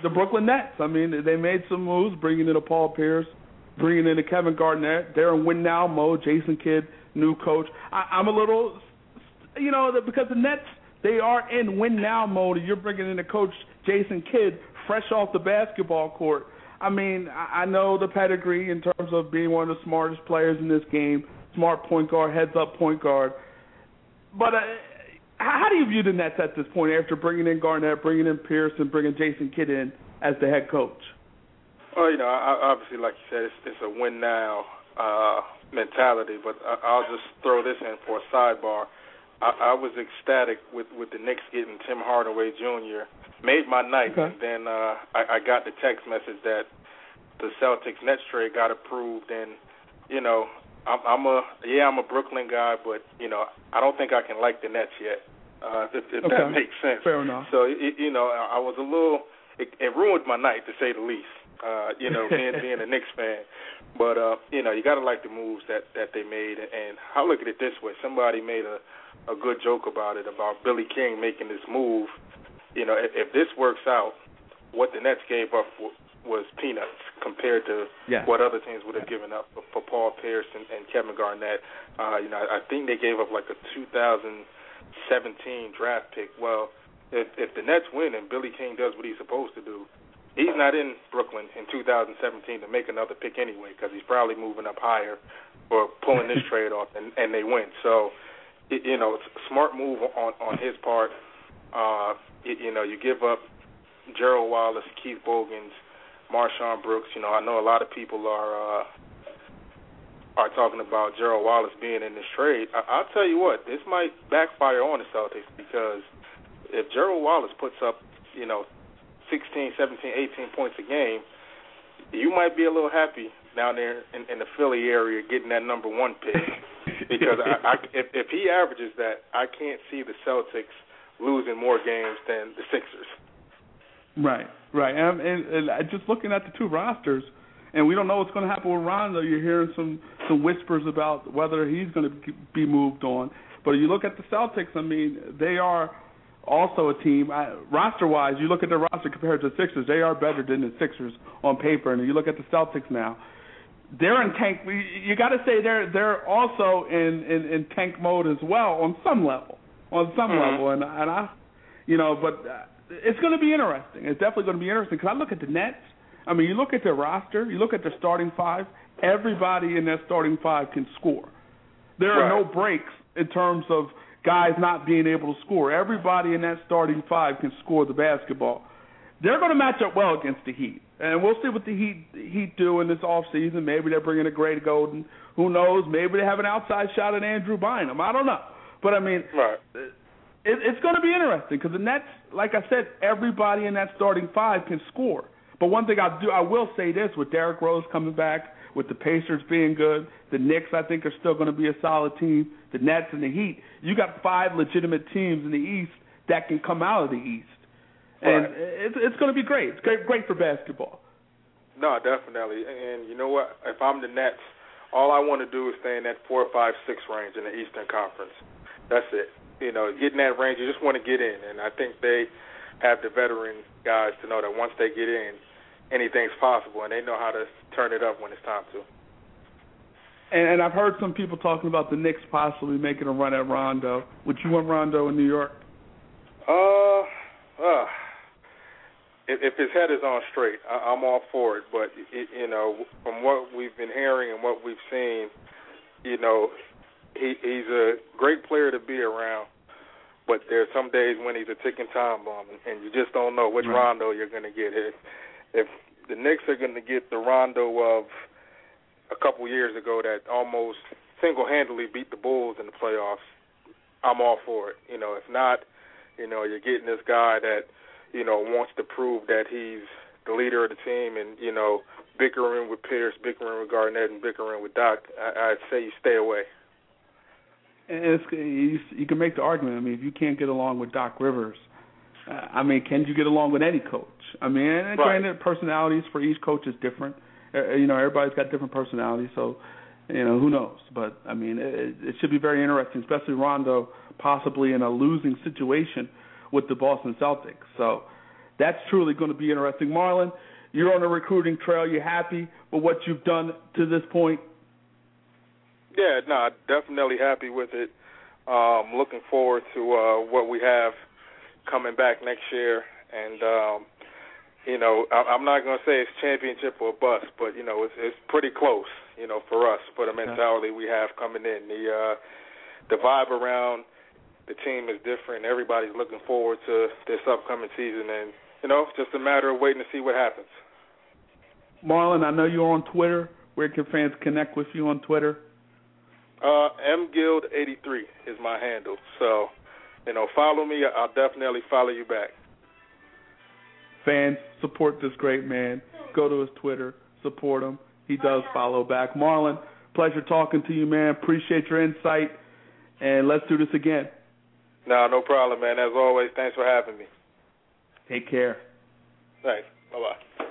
the Brooklyn Nets. I mean, they made some moves, bringing in a Paul Pierce, bringing in a Kevin Garnett. They're in win now mode. Jason Kidd, new coach. I, I'm a little, you know, because the Nets they are in win now mode. And you're bringing in a coach Jason Kidd, fresh off the basketball court. I mean, I know the pedigree in terms of being one of the smartest players in this game, smart point guard, heads up point guard. But uh, how do you view the Nets at this point after bringing in Garnett, bringing in Pierce, and bringing Jason Kidd in as the head coach? Well, you know, obviously, like you said, it's, it's a win now uh, mentality. But I'll just throw this in for a sidebar. I, I was ecstatic with with the Knicks getting Tim Hardaway Jr. Made my night, okay. and then uh, I, I got the text message that the Celtics Nets trade got approved, and you know, I'm, I'm a yeah, I'm a Brooklyn guy, but you know, I don't think I can like the Nets yet. Uh, if, if okay. that makes sense. Fair enough. So it, you know, I was a little. It, it ruined my night to say the least. Uh, you know, (laughs) being being a Knicks fan, but uh, you know, you got to like the moves that that they made. And I look at it this way: somebody made a a good joke about it about Billy King making this move. You know, if, if this works out, what the Nets gave up w- was peanuts compared to yeah. what other teams would have given up for, for Paul Pierce and, and Kevin Garnett. Uh, you know, I, I think they gave up like a 2017 draft pick. Well, if if the Nets win and Billy King does what he's supposed to do, he's not in Brooklyn in 2017 to make another pick anyway because he's probably moving up higher or pulling this (laughs) trade off and and they win. So, you know, smart move on on his part. Uh, it, you know, you give up Gerald Wallace, Keith Bogans, MarShon Brooks. You know, I know a lot of people are uh, are talking about Gerald Wallace being in this trade. I, I'll tell you what, this might backfire on the Celtics because if Gerald Wallace puts up, you know, 16, 17, 18 points a game, you might be a little happy down there in, in the Philly area getting that number one pick. (laughs) because I, I, if, if he averages that, I can't see the Celtics losing more games than the Sixers. Right, right. And, and, and just looking at the two rosters, and we don't know what's going to happen with Rondo. You're hearing some some whispers about whether he's going to be moved on. But you look at the Celtics. I mean, they are also a team roster wise. You look at the roster compared to the Sixers. They are better than the Sixers on paper. And you look at the Celtics now. They're in tank. You got to say they're they're also in, in in tank mode as well on some level. On some mm-hmm. level, and and I, you know, but. Uh, it's going to be interesting. It's definitely going to be interesting because I look at the Nets. I mean, you look at their roster, you look at their starting five. Everybody in that starting five can score. There are right. no breaks in terms of guys not being able to score. Everybody in that starting five can score the basketball. They're going to match up well against the Heat, and we'll see what the Heat Heat do in this off season. Maybe they're bringing a Greg Oden. Who knows? Maybe they have an outside shot at Andrew Bynum. I don't know. But I mean, right uh, it, it's going to be interesting because the Nets, like I said, everybody in that starting five can score. But one thing I do, I will say this: with Derrick Rose coming back, with the Pacers being good, the Knicks I think are still going to be a solid team. The Nets and the Heat, you got five legitimate teams in the East that can come out of the East, and right. it's it's going to be great. It's great, great for basketball. No, definitely. And you know what? If I'm the Nets, all I want to do is stay in that four, five, six range in the Eastern Conference. That's it you know, getting that range, you just want to get in. And I think they have the veteran guys to know that once they get in, anything's possible, and they know how to turn it up when it's time to. And, and I've heard some people talking about the Knicks possibly making a run at Rondo. Would you want Rondo in New York? Uh, uh if, if his head is on straight, I, I'm all for it. But it, you know, from what we've been hearing and what we've seen, you know, he he's a great player to be around, but there's some days when he's a ticking time bomb, and you just don't know which right. Rondo you're going to get. If, if the Knicks are going to get the Rondo of a couple years ago that almost single-handedly beat the Bulls in the playoffs, I'm all for it. You know, if not, you know, you're getting this guy that you know wants to prove that he's the leader of the team, and you know, bickering with Pierce, bickering with Garnett, and bickering with Doc. I, I'd say you stay away it's, you, you can make the argument. I mean, if you can't get along with Doc Rivers, uh, I mean, can you get along with any coach? I mean, and right. granted, personalities for each coach is different. Uh, you know, everybody's got different personalities, so you know who knows. But I mean, it, it should be very interesting, especially Rondo possibly in a losing situation with the Boston Celtics. So that's truly going to be interesting. Marlon, you're on a recruiting trail. You're happy with what you've done to this point? Yeah, no, definitely happy with it. Um, looking forward to uh, what we have coming back next year, and um, you know, I, I'm not going to say it's championship or bust, but you know, it's it's pretty close. You know, for us, for the mentality we have coming in, the uh, the vibe around the team is different. Everybody's looking forward to this upcoming season, and you know, just a matter of waiting to see what happens. Marlon, I know you're on Twitter. Where can fans connect with you on Twitter? Uh, mguild83 is my handle. So, you know, follow me. I'll definitely follow you back. Fans, support this great man. Go to his Twitter, support him. He does follow back. Marlon, pleasure talking to you, man. Appreciate your insight, and let's do this again. No, no problem, man. As always, thanks for having me. Take care. Thanks. Bye bye.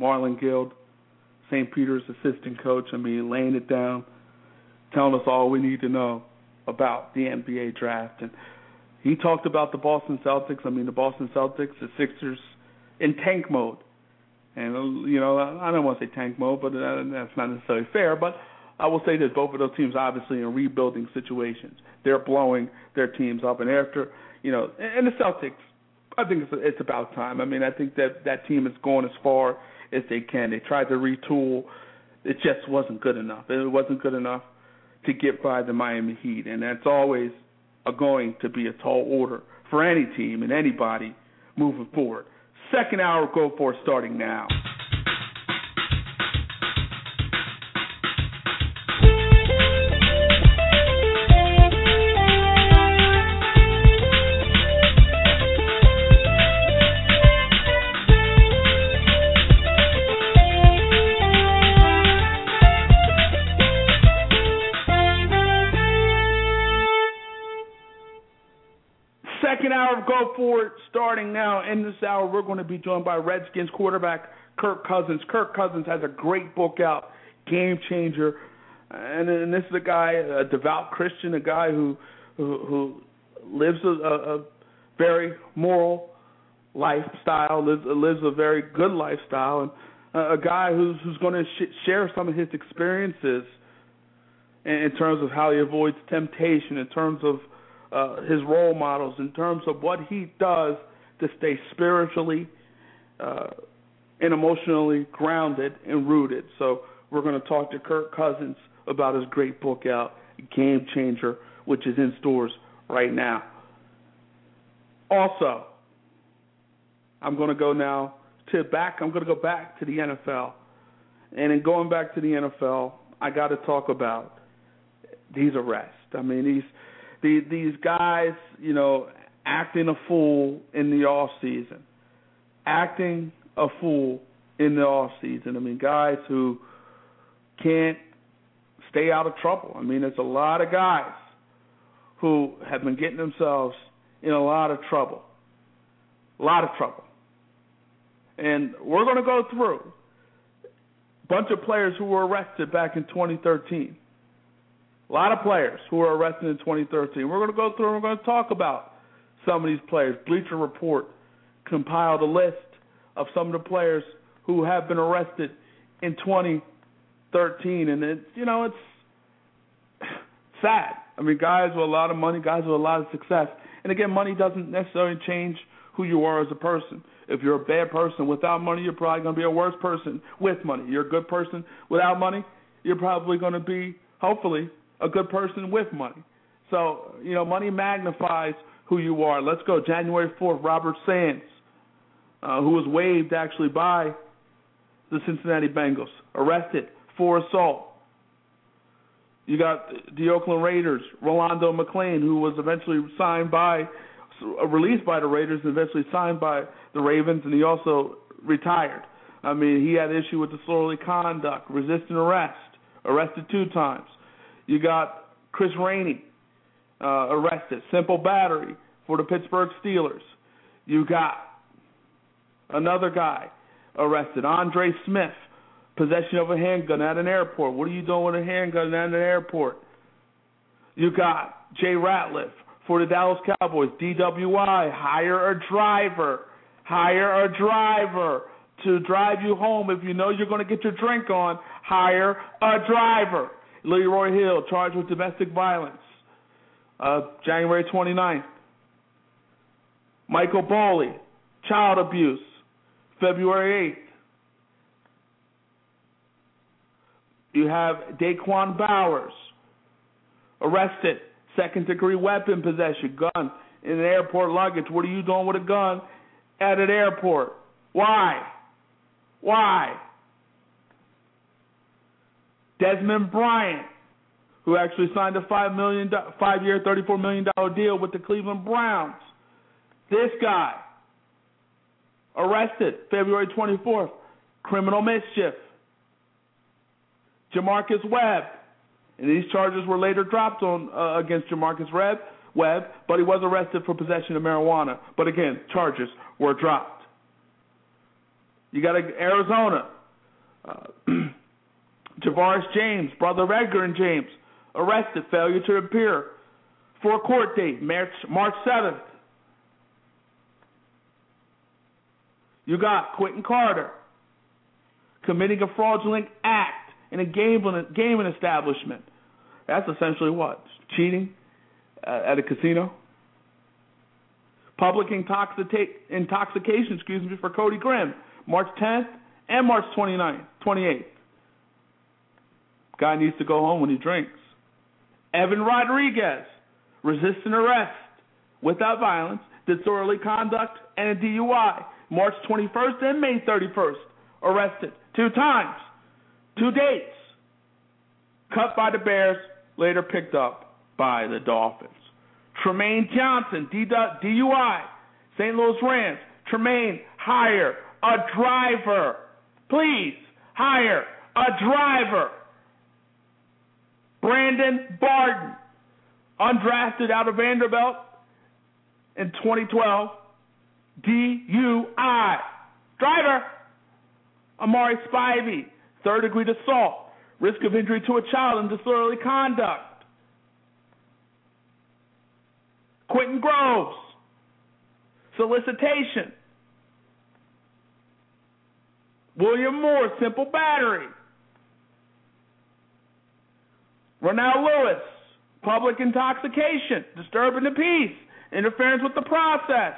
Marlon Guild, St. Peter's assistant coach. I mean, laying it down, telling us all we need to know about the NBA draft. And he talked about the Boston Celtics. I mean, the Boston Celtics, the Sixers, in tank mode. And you know, I don't want to say tank mode, but that's not necessarily fair. But I will say that both of those teams obviously in rebuilding situations. They're blowing their teams up, and after you know, and the Celtics, I think it's it's about time. I mean, I think that that team is going as far as they can. They tried to retool. It just wasn't good enough. It wasn't good enough to get by the Miami Heat, and that's always a going to be a tall order for any team and anybody moving forward. Second hour go for starting now. Go Forward starting now. In this hour, we're going to be joined by Redskins quarterback Kirk Cousins. Kirk Cousins has a great book out, Game Changer, and, and this is a guy, a devout Christian, a guy who who, who lives a, a, a very moral lifestyle, lives lives a very good lifestyle, and a guy who's who's going to sh- share some of his experiences in, in terms of how he avoids temptation, in terms of uh, his role models in terms of what he does to stay spiritually uh, and emotionally grounded and rooted. So we're going to talk to Kirk Cousins about his great book out, Game Changer, which is in stores right now. Also, I'm going to go now to back. I'm going to go back to the NFL, and in going back to the NFL, I got to talk about these arrests. I mean, these the, these guys, you know, acting a fool in the off season, acting a fool in the off season. I mean, guys who can't stay out of trouble. I mean, there's a lot of guys who have been getting themselves in a lot of trouble, a lot of trouble, and we're going to go through a bunch of players who were arrested back in 2013 a lot of players who were arrested in 2013. We're going to go through and we're going to talk about some of these players. Bleacher Report compiled a list of some of the players who have been arrested in 2013, and it's you know it's sad. I mean, guys with a lot of money, guys with a lot of success, and again, money doesn't necessarily change who you are as a person. If you're a bad person without money, you're probably going to be a worse person with money. You're a good person without money, you're probably going to be, hopefully, a good person with money. So, you know, money magnifies who you are. Let's go. January 4th, Robert Sands, uh, who was waived actually by the Cincinnati Bengals, arrested for assault. You got the Oakland Raiders, Rolando McClain, who was eventually signed by, released by the Raiders, and eventually signed by the Ravens, and he also retired. I mean, he had issue with disorderly conduct, resisting arrest, arrested two times. You got Chris Rainey uh, arrested, simple battery for the Pittsburgh Steelers. You got another guy arrested, Andre Smith, possession of a handgun at an airport. What are you doing with a handgun at an airport? You got Jay Ratliff for the Dallas Cowboys, DWI, hire a driver. Hire a driver to drive you home if you know you're going to get your drink on. Hire a driver. Leroy Hill charged with domestic violence. Uh, January 29th. Michael Boley, child abuse. February 8th. You have Daquan Bowers, arrested, second degree weapon possession, gun in an airport luggage. What are you doing with a gun at an airport? Why? Why? Desmond Bryant, who actually signed a five million five year, thirty four million dollar deal with the Cleveland Browns. This guy arrested February twenty fourth, criminal mischief. Jamarcus Webb. And these charges were later dropped on uh, against Jamarcus Webb, Webb, but he was arrested for possession of marijuana. But again, charges were dropped. You got Arizona. Uh, (clears throat) Javarris James, brother of Edgerrin James, arrested, failure to appear for a court date, March March 7th. You got Quinton Carter committing a fraudulent act in a gambling gaming establishment. That's essentially what cheating uh, at a casino. Public intoxica- intoxication, excuse me, for Cody Grimm, March 10th and March 29th, 28th. Guy needs to go home when he drinks. Evan Rodriguez, resisting arrest without violence, disorderly conduct, and a DUI. March 21st and May 31st, arrested two times. Two dates. Cut by the Bears, later picked up by the Dolphins. Trumaine Johnson, DUI, St. Louis Rams. Trumaine, hire a driver. Please, hire a driver. Brandon Barden, undrafted out of Vanderbilt in 2012. DUI. Driver. Amari Spivey, third degree to assault, risk of injury to a child, and disorderly conduct. Quentin Groves, solicitation. William Moore, simple battery. Ronell Lewis, public intoxication, disturbing the peace, interference with the process.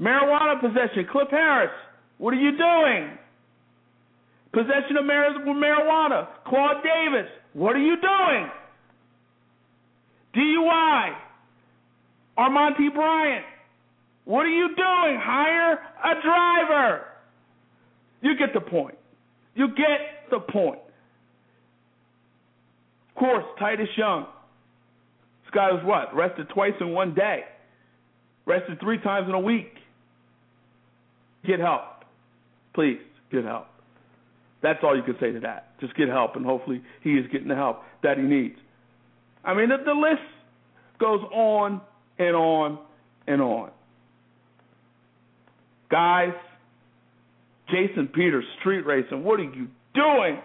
Marijuana possession, Cliff Harris, what are you doing? Possession of marijuana. Claude Davis. What are you doing? DUI. Armonty Bryant. What are you doing? Hire a driver. You get the point. You get the point. Of course, Titus Young. This guy was what? Rested twice in one day. Rested three times in a week. Get help. Please get help. That's all you can say to that. Just get help, and hopefully he is getting the help that he needs. I mean, the, the list goes on and on and on. Guys, Jason Peters, street racing. What are you doing?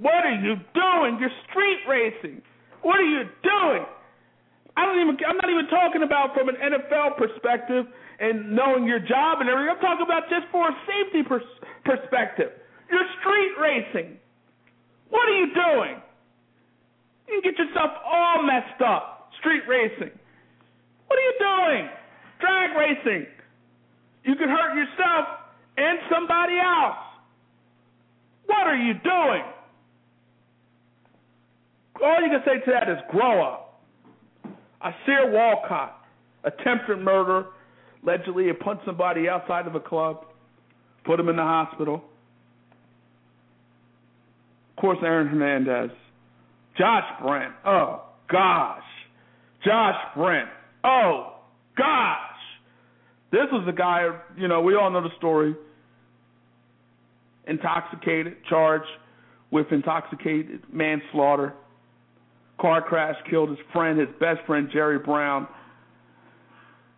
What are you doing? You're street racing. What are you doing? I don't even. I'm not even talking about from an NFL perspective and knowing your job and everything. I'm talking about just for a safety pers- perspective. You're street racing. What are you doing? You get yourself all messed up. Street racing. What are you doing? Drag racing. You can hurt yourself and somebody else. What are you doing? All you can say to that is grow up. Ausar Walcott, attempted murder, Allegedly, he punched somebody outside of a club, put him in the hospital. Of course, Aaron Hernandez. Josh Brent. Oh, gosh. Josh Brent. Oh, gosh. This was the guy, you know, we all know the story. Intoxicated, charged with intoxicated manslaughter. Car crash killed his friend, his best friend, Jerry Brown.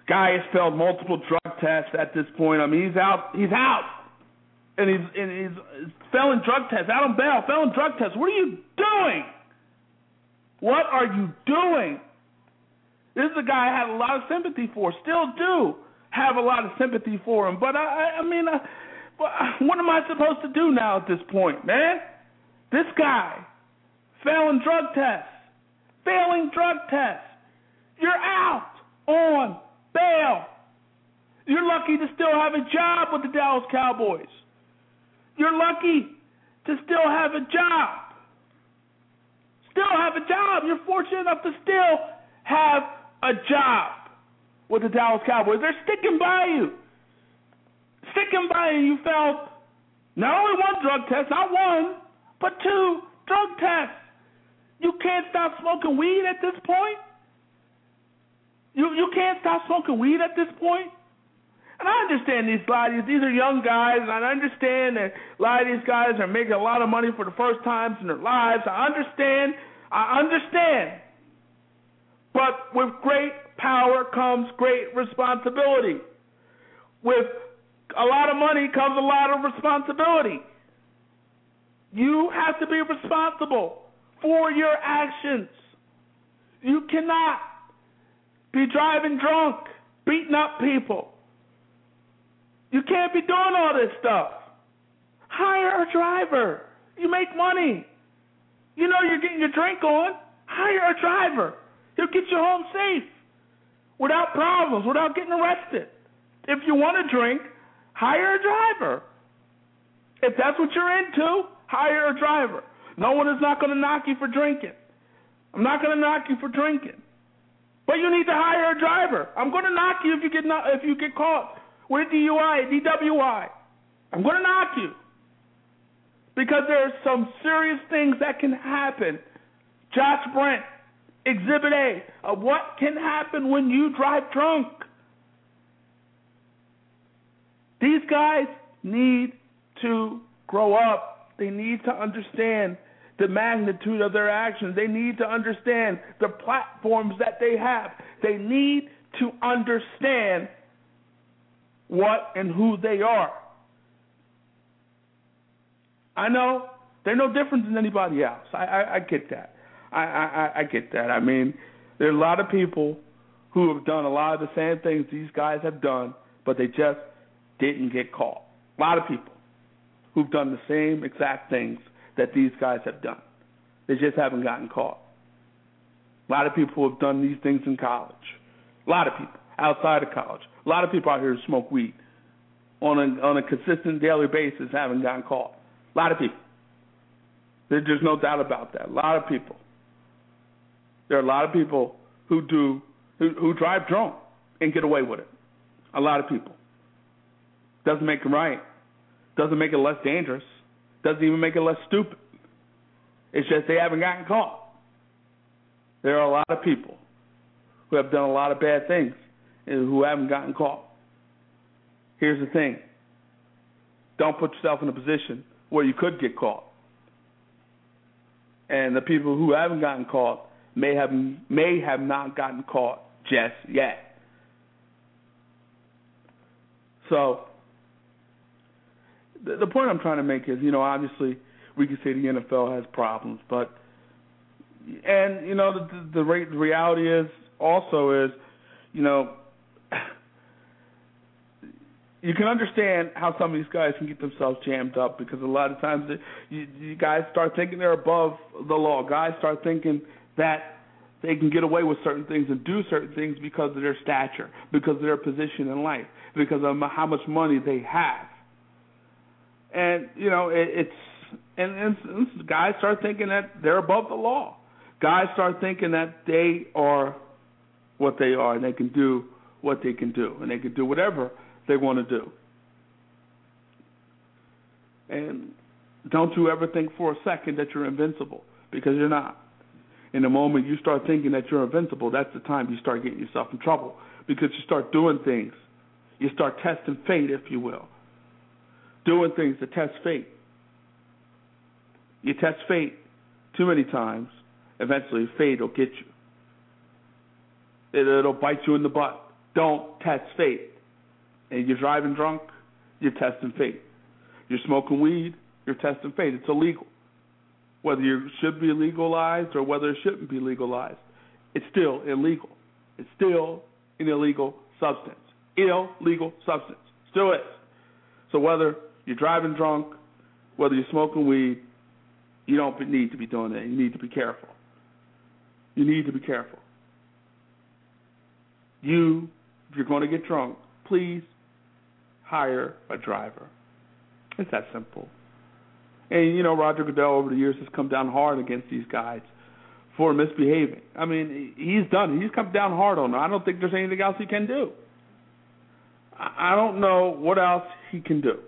Guy has failed multiple drug tests at this point. I mean, he's out. He's out, and he's and he's failing drug tests. Adam Bell failing drug tests. What are you doing? What are you doing? This is a guy I had a lot of sympathy for, still do have a lot of sympathy for him. But I, I mean, uh, what am I supposed to do now at this point, man? This guy failing drug tests, failing drug tests. You're out on bail. You're lucky to still have a job with the Dallas Cowboys. You're lucky to still have a job. Still have a job. You're fortunate enough to still have a job with the Dallas Cowboys. They're sticking by you. Sticking by you. You failed not only one drug test, not one, but two drug tests. You can't stop smoking weed at this point? You you can't stop smoking weed at this point? And I understand these these these are young guys, and I understand that a lot of these guys are making a lot of money for the first times in their lives. I understand. I understand. But with great power comes great responsibility. With a lot of money comes a lot of responsibility. You have to be responsible for your actions. You cannot be driving drunk, beating up people. You can't be doing all this stuff. Hire a driver. You make money. You know you're getting your drink on. Hire a driver. He'll get you home safe without problems, without getting arrested. If you want to drink, hire a driver. If that's what you're into, hire a driver. No one is not going to knock you for drinking. I'm not going to knock you for drinking. But you need to hire a driver. I'm going to knock you if you get not, if you get caught with a DUI, DWI. I'm going to knock you because there are some serious things that can happen. Josh Brent, Exhibit A of what can happen when you drive drunk. These guys need to grow up. They need to understand the magnitude of their actions. They need to understand the platforms that they have. They need to understand what and who they are. I know they're no different than anybody else. I, I, I get that. I, I, I get that. I mean, there are a lot of people who have done a lot of the same things these guys have done, but they just didn't get caught. A lot of people who've done the same exact things that these guys have done. They just haven't gotten caught. A lot of people have done these things in college. A lot of people outside of college. A lot of people out here smoke weed on a on a consistent daily basis haven't gotten caught. A lot of people. There's no doubt about that. A lot of people. There are a lot of people who do who, who drive drunk and get away with it. A lot of people. Doesn't make it right. Doesn't make it less dangerous. Doesn't even make it less stupid. It's just they haven't gotten caught. There are a lot of people who have done a lot of bad things and who haven't gotten caught. Here's the thing don't put yourself in a position where you could get caught. And the people who haven't gotten caught may have may have not gotten caught just yet. So the, the point I'm trying to make is, you know, obviously we can say the NFL has problems, but and you know the the, the reality is also is, you know, (sighs) you can understand how some of these guys can get themselves jammed up because a lot of times you, you guys start thinking they're above the law. Guys start thinking that they can get away with certain things and do certain things because of their stature, because of their position in life, because of how much money they have. And you know, it, it's and, and, and guys start thinking that they're above the law. Guys start thinking that they are what they are and they can do what they can do and they can do whatever they want to do. And don't you ever think for a second that you're invincible because you're not. In the moment you start thinking that you're invincible, that's the time you start getting yourself in trouble because you start doing things. You start testing fate, if you will. Doing things to test fate. You test fate too many times, eventually fate will get you. It, it'll bite you in the butt. Don't test fate and you're driving drunk, you're testing fate. You're smoking weed, you're testing fate. It's illegal. Whether it should be legalized or whether it shouldn't be legalized, it's still illegal. It's still an illegal substance. Illegal substance. Still is. So whether you're driving drunk, whether you're smoking weed, you don't need to be doing that. You need to be careful. You need to be careful. You, if you're going to get drunk, please hire a driver. It's that simple. And you know, Roger Goodell over the years has come down hard against these guys for misbehaving. I mean, he's done. He's come down hard on them. I don't think there's anything else he can do. I don't know what else he can do.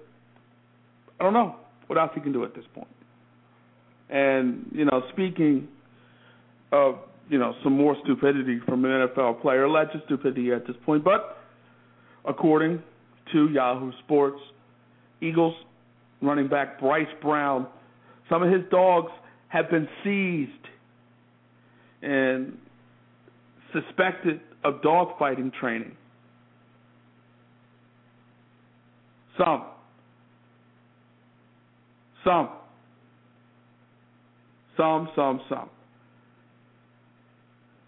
I don't know what else he can do at this point. And you know, speaking of you know some more stupidity from an NFL player, alleged stupidity at this point, but according to Yahoo Sports, Eagles running back Bryce Brown, some of his dogs have been seized and suspected of dogfighting training. Some. Some. Some, some, some.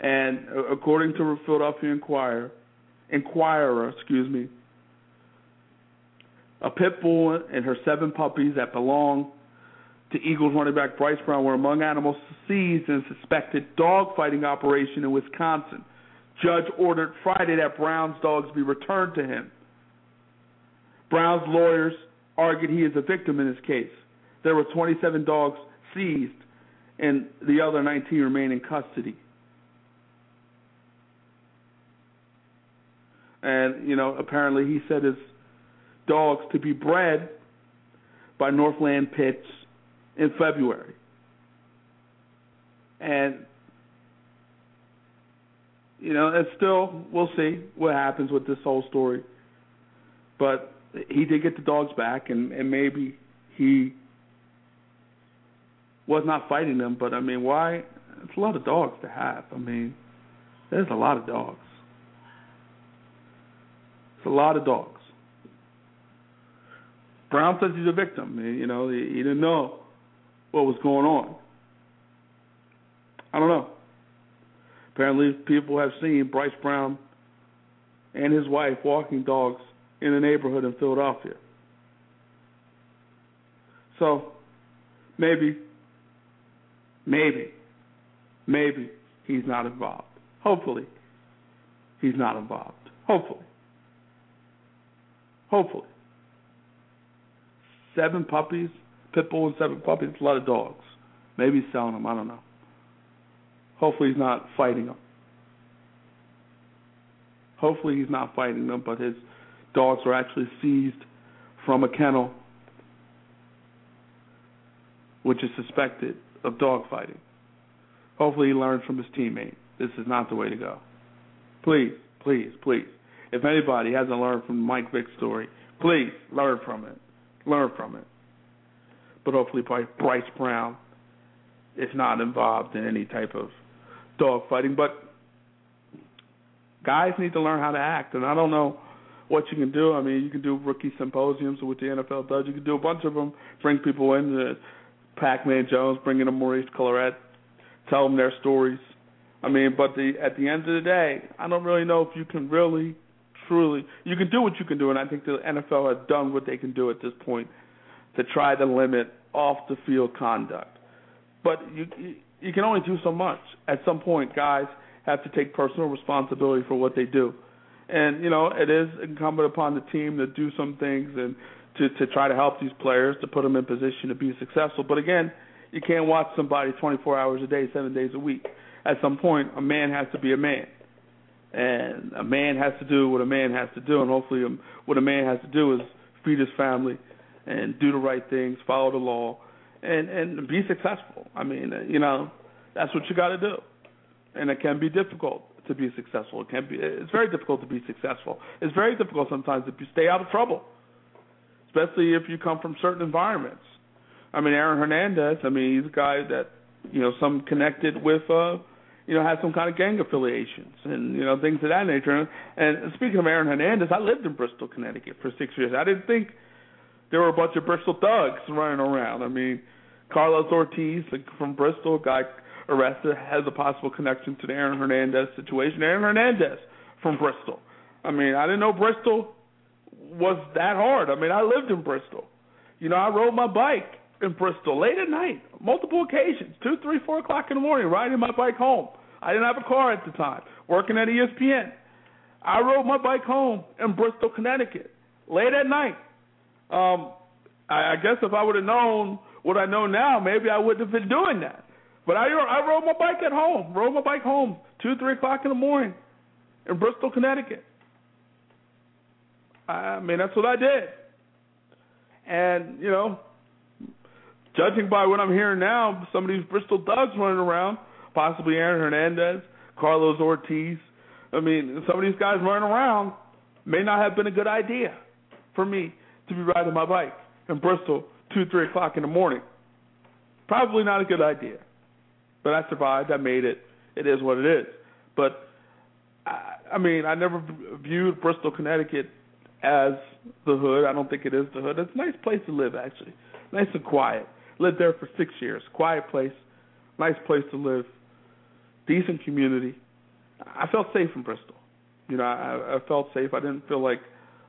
And uh, according to the Philadelphia Inquirer, Inquirer, excuse me, a pit bull and her seven puppies that belong to Eagles running back Bryce Brown were among animals seized in a suspected dog fighting operation in Wisconsin. Judge ordered Friday that Brown's dogs be returned to him. Brown's lawyers argued he is a victim in this case. There were 27 dogs seized, and the other 19 remain in custody. And, you know, apparently he said his dogs to be bred by Northland Pits in February. And you know, and still we'll see what happens with this whole story. But he did get the dogs back and, and maybe he was not fighting them, but I mean why it's a lot of dogs to have. I mean, there's a lot of dogs. It's a lot of dogs. Brown says he's a victim. You know, he, he didn't know what was going on. I don't know. Apparently, people have seen Bryce Brown and his wife walking dogs in a neighborhood in Philadelphia. So, maybe, maybe, maybe he's not involved. Hopefully, he's not involved. Hopefully. Hopefully seven puppies, pit bull and seven puppies. A lot of dogs. Maybe he's selling them. I don't know. Hopefully he's not fighting them. Hopefully he's not fighting them, but his dogs were actually seized from a kennel, which is suspected of dog fighting. Hopefully he learned from his teammate. This is not the way to go. Please, please, please. If anybody hasn't learned from Mike Vick's story, please learn from it learn from it. But hopefully, Bryce Brown is not involved in any type of dog fighting. But guys need to learn how to act, and I don't know what you can do. I mean, you can do rookie symposiums, with the NFL does. You can do a bunch of them, bring people in, uh, Pac-Man Jones, bringing in Maurice Clarett, tell them their stories. I mean, but the at the end of the day, I don't really know if you can really truly, you can do what you can do, and I think the NFL has done what they can do at this point to try to limit off the field conduct. But you you can only do so much. At some point, guys have to take personal responsibility for what they do, and you know it is incumbent upon the team to do some things and to to try to help these players to put them in position to be successful. But again, you can't watch somebody 24 hours a day, seven days a week. At some point, a man has to be a man and a man has to do what a man has to do, and hopefully, um, what a man has to do is feed his family and do the right things, follow the law, and and be successful. I mean, uh, you know, that's what you got to do, and it can be difficult to be successful. It can be. It's very difficult to be successful. It's very difficult sometimes to stay out of trouble, especially if you come from certain environments. I mean, Aaron Hernandez. I mean, he's a guy that you know some connected with. uh you know, has some kind of gang affiliations and you know things of that nature. And speaking of Aaron Hernandez, I lived in Bristol, Connecticut for six years. I didn't think there were a bunch of Bristol thugs running around. I mean, Carlos Ortiz from Bristol, guy arrested has a possible connection to the Aaron Hernandez situation. Aaron Hernandez from Bristol. I mean, I didn't know Bristol was that hard. I mean, I lived in Bristol. You know, I rode my bike in Bristol late at night, multiple occasions, two, three, four o'clock in the morning, riding my bike home. I didn't have a car at the time, working at ESPN. I rode my bike home in Bristol, Connecticut, late at night. Um, I, I guess if I would have known what I know now, maybe I wouldn't have been doing that. But I I rode my bike at home, rode my bike home two, three o'clock in the morning in Bristol, Connecticut. I mean, that's what I did. And you know, judging by what I'm hearing now, some of these Bristol thugs running around, possibly Aaron Hernandez, Carlos Ortiz. I mean, some of these guys running around may not have been a good idea for me to be riding my bike in Bristol two, three o'clock in the morning. Probably not a good idea. But I survived. I made it. It is what it is. But I, I mean, I never viewed Bristol, Connecticut as the hood. I don't think it is the hood. It's a nice place to live, actually. Nice and quiet. Lived there for six years. Quiet place. Nice place to live. Decent community. I felt safe in Bristol. You know, I, I felt safe. I didn't feel like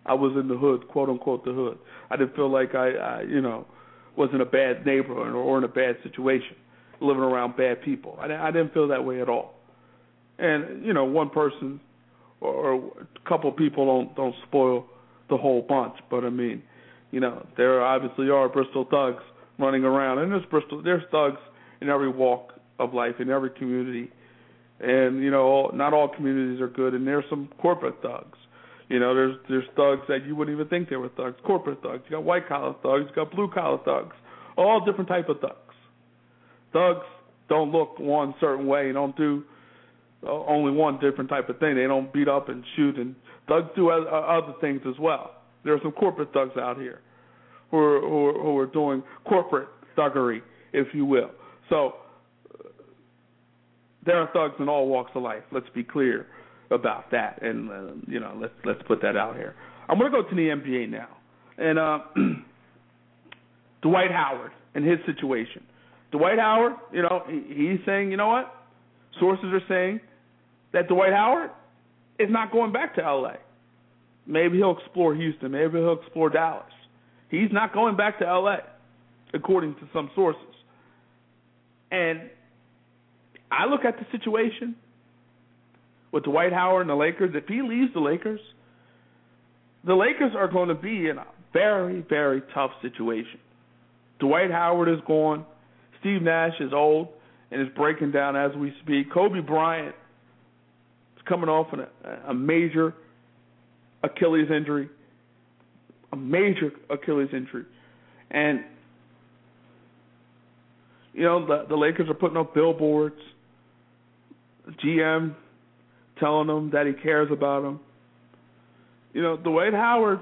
I was in the hood, quote unquote, the hood. I didn't feel like I, I you know, was in a bad neighborhood or in a bad situation, living around bad people. I, I didn't feel that way at all. And you know, one person or a couple people don't don't spoil the whole bunch. But I mean, you know, there obviously are Bristol thugs running around, and there's Bristol there's thugs in every walk of life in every community, and you know, not all communities are good, and there's some corporate thugs. You know, there's there's thugs that you wouldn't even think they were thugs, corporate thugs. You got white collar thugs, you got blue collar thugs, all different type of thugs. Thugs don't look one certain way, don't do uh, only one different type of thing. They don't beat up and shoot and Thugs do other things as well. There are some corporate thugs out here who are, who are, who are doing corporate thuggery, if you will. So there are thugs in all walks of life. Let's be clear about that, and uh, you know, let's let's put that out here. I'm going to go to the NBA now, and uh, (clears throat) Dwight Howard and his situation. Dwight Howard, you know, he, he's saying, you know what? Sources are saying that Dwight Howard is not going back to LA. Maybe he'll explore Houston. Maybe he'll explore Dallas. He's not going back to LA, according to some sources. And I look at the situation with Dwight Howard and the Lakers. If he leaves the Lakers, the Lakers are going to be in a very, very tough situation. Dwight Howard is gone. Steve Nash is old and is breaking down as we speak. Kobe Bryant coming off an, a major Achilles injury, a major Achilles injury, and you know the the Lakers are putting up billboards. GM telling them that he cares about them. You know, Dwight Howard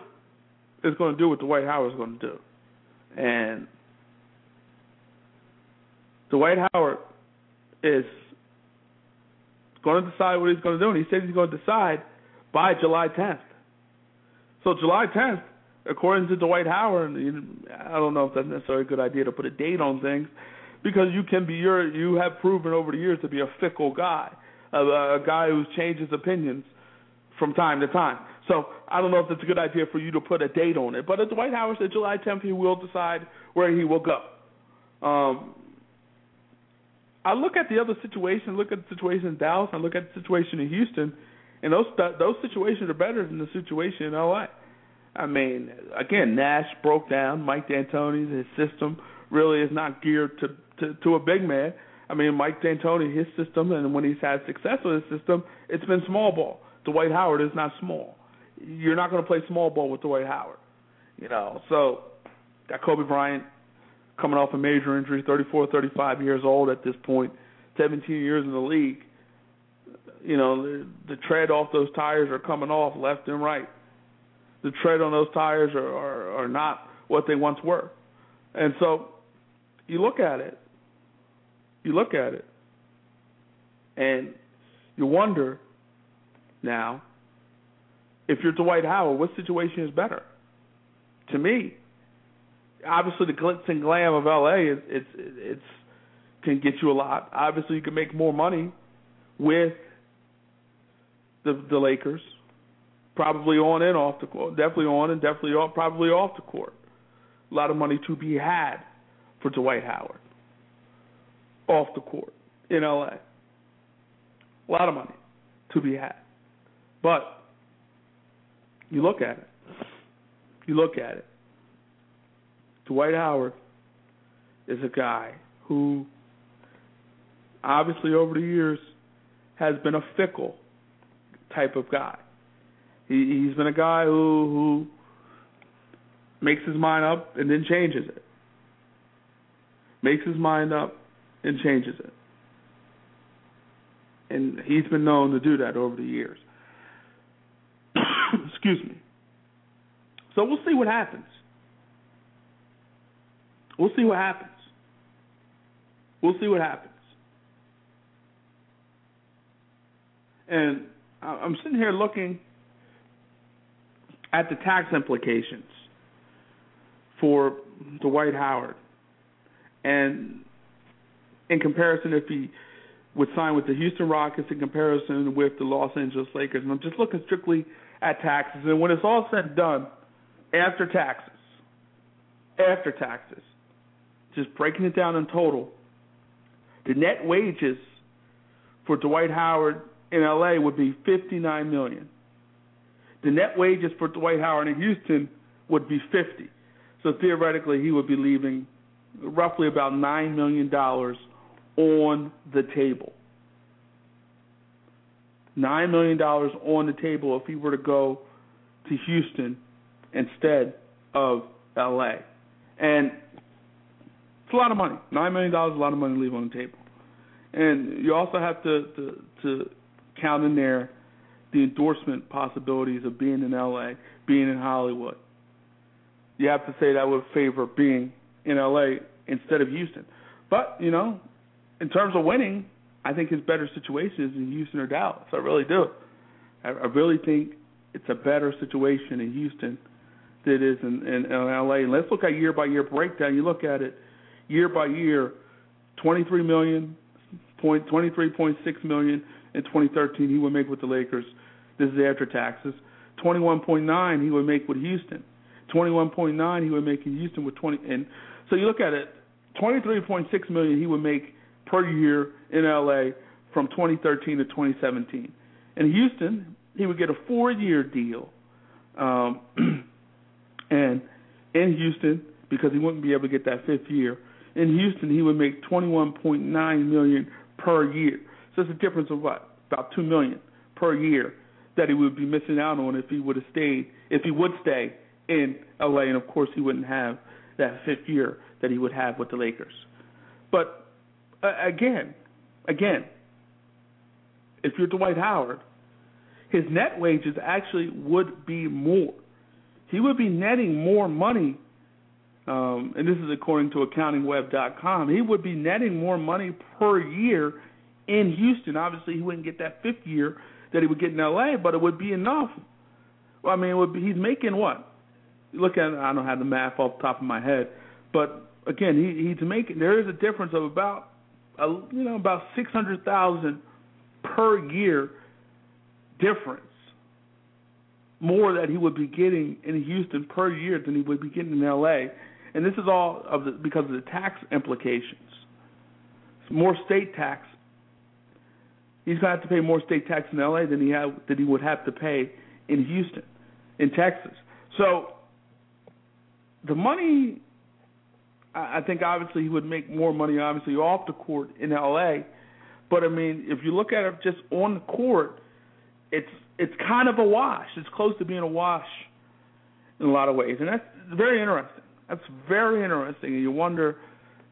is going to do what Dwight Howard is going to do, and Dwight Howard is going to decide what he's going to do, and he said he's going to decide by July 10th. So July 10th, according to Dwight Howard, and I don't know if that's necessarily a good idea to put a date on things, because you can be your you have proven over the years to be a fickle guy, a, a guy who changes opinions from time to time. So I don't know if it's a good idea for you to put a date on it. But Dwight Howard said, July 10th, he will decide where he will go. Um, I look at the other situation, look at the situation in Dallas, I look at the situation in Houston, and those those situations are better than the situation in LA. I mean, again, Nash broke down. Mike D'Antoni, his system really is not geared to, to to a big man. I mean, Mike D'Antoni, his system, and when he's had success with his system, it's been small ball. Dwight Howard is not small. You're not going to play small ball with Dwight Howard. You know, so got Kobe Bryant, coming off a major injury, 34, 35 years old at this point, 17 years in the league. You know, the, the tread off those tires are coming off left and right. The tread on those tires are, are, are not what they once were. And so you look at it, you look at it, and you wonder now if you're Dwight Howard, what situation is better? To me, obviously the glitz and glam of LA is it's it's can get you a lot. Obviously, you can make more money with the the Lakers, probably on and off the court, definitely on and definitely off, probably off the court. A lot of money to be had for Dwight Howard off the court in LA. A lot of money to be had, but you look at it. You look at it. Dwight Howard is a guy who obviously over the years has been a fickle type of guy. He, he's been a guy who, who makes his mind up and then changes it. Makes his mind up and changes it. And he's been known to do that over the years. (coughs) Excuse me. So we'll see what happens. We'll see what happens. We'll see what happens. And I'm sitting here looking at the tax implications for Dwight Howard. And in comparison, if he would sign with the Houston Rockets in comparison with the Los Angeles Lakers, and I'm just looking strictly at taxes. And when it's all said and done, after taxes, after taxes, just breaking it down in total, the net wages for Dwight Howard in LA would be 59 million. The net wages for Dwight Howard in Houston would be 50. So theoretically, he would be leaving roughly about nine million dollars on the table. Nine million dollars on the table if he were to go to Houston instead of LA. And it's a lot of money. Nine million dollars is a lot of money to leave on the table. And you also have to, to to count in there the endorsement possibilities of being in LA, being in Hollywood. You have to say that would favor being in LA instead of Houston. But, you know, in terms of winning, I think his better situation is in Houston or Dallas. I really do. I, I really think it's a better situation in Houston than it is in, in, in LA. And let's look at year by year breakdown. You look at it year by year, 23 million, point 23.6 million in 2013 he would make with the Lakers. This is after taxes. 21.9 he would make with Houston. 21.9 he would make in Houston with 20 and so you look at it 23.6 million he would make per year in LA from 2013 to 2017. In Houston, he would get a four-year deal, um, (clears throat) and in Houston, because he wouldn't be able to get that fifth year, in Houston he would make 21.9 million per year. So it's a difference of what about two million per year that he would be missing out on if he would have stayed, if he would stay in LA, and of course he wouldn't have that fifth year that he would have with the Lakers. But uh, again, again, if you're Dwight Howard, his net wages actually would be more. He would be netting more money, um, and this is according to AccountingWeb.com. He would be netting more money per year in Houston. Obviously, he wouldn't get that fifth year that he would get in LA, but it would be enough. Well, I mean, be, he's making what? Look at I don't have the math off the top of my head, but again, he, he's making. There is a difference of about, a, you know, about six hundred thousand per year difference more that he would be getting in Houston per year than he would be getting in LA. And this is all of the because of the tax implications. more state tax. He's going to have to pay more state tax in LA than he had than he would have to pay in Houston, in Texas. So the money I think obviously he would make more money obviously off the court in LA. But I mean, if you look at it just on the court, it's it's kind of a wash. It's close to being a wash in a lot of ways, and that's very interesting. That's very interesting, and you wonder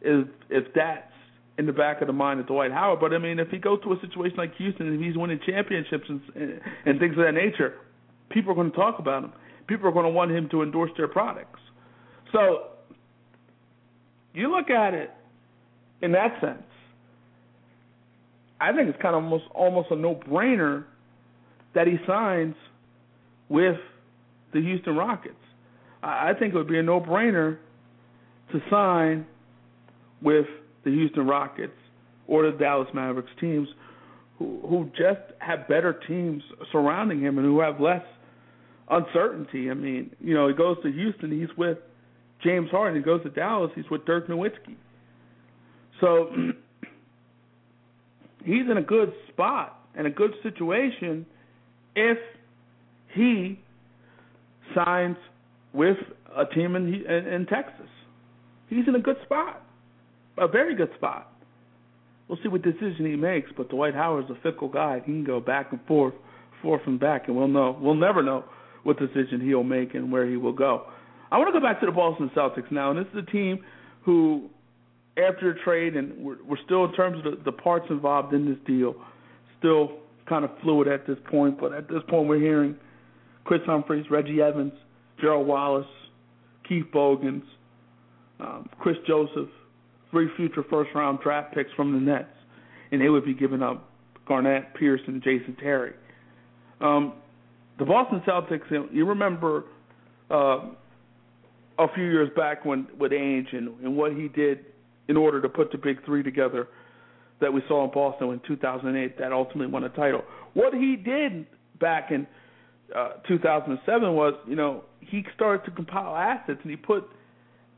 if if that's in the back of the mind of Dwight Howard. But I mean, if he goes to a situation like Houston and he's winning championships and and things of that nature, people are going to talk about him. People are going to want him to endorse their products. So you look at it in that sense. I think it's kind of almost almost a no-brainer that he signs with the Houston Rockets. I think it would be a no-brainer to sign with the Houston Rockets or the Dallas Mavericks teams who who just have better teams surrounding him and who have less uncertainty. I mean, you know, he goes to Houston, he's with James Harden. He goes to Dallas, he's with Dirk Nowitzki. So (clears throat) he's in a good spot and a good situation if he signs with a team in, in in Texas. He's in a good spot, a very good spot. We'll see what decision he makes, but Dwight Howard's a fickle guy. He can go back and forth, forth and back, and we'll know. We'll never know what decision he'll make and where he will go. I want to go back to the Boston Celtics now, and this is a team who, after a trade, and we're, we're still in terms of the, the parts involved in this deal, still kind of fluid at this point. But at this point, we're hearing Kris Humphries, Reggie Evans, Gerald Wallace, Keith Bogans, um, Kris Joseph, three future first round draft picks from the Nets, and they would be giving up Garnett, Pierce, and Jason Terry. Um, the Boston Celtics, you remember uh, a few years back when with Ainge and, and what he did in order to put the big three together that we saw in Boston in 2008 that ultimately won a title. What he did back in uh, 2007 was, you know, he started to compile assets and he put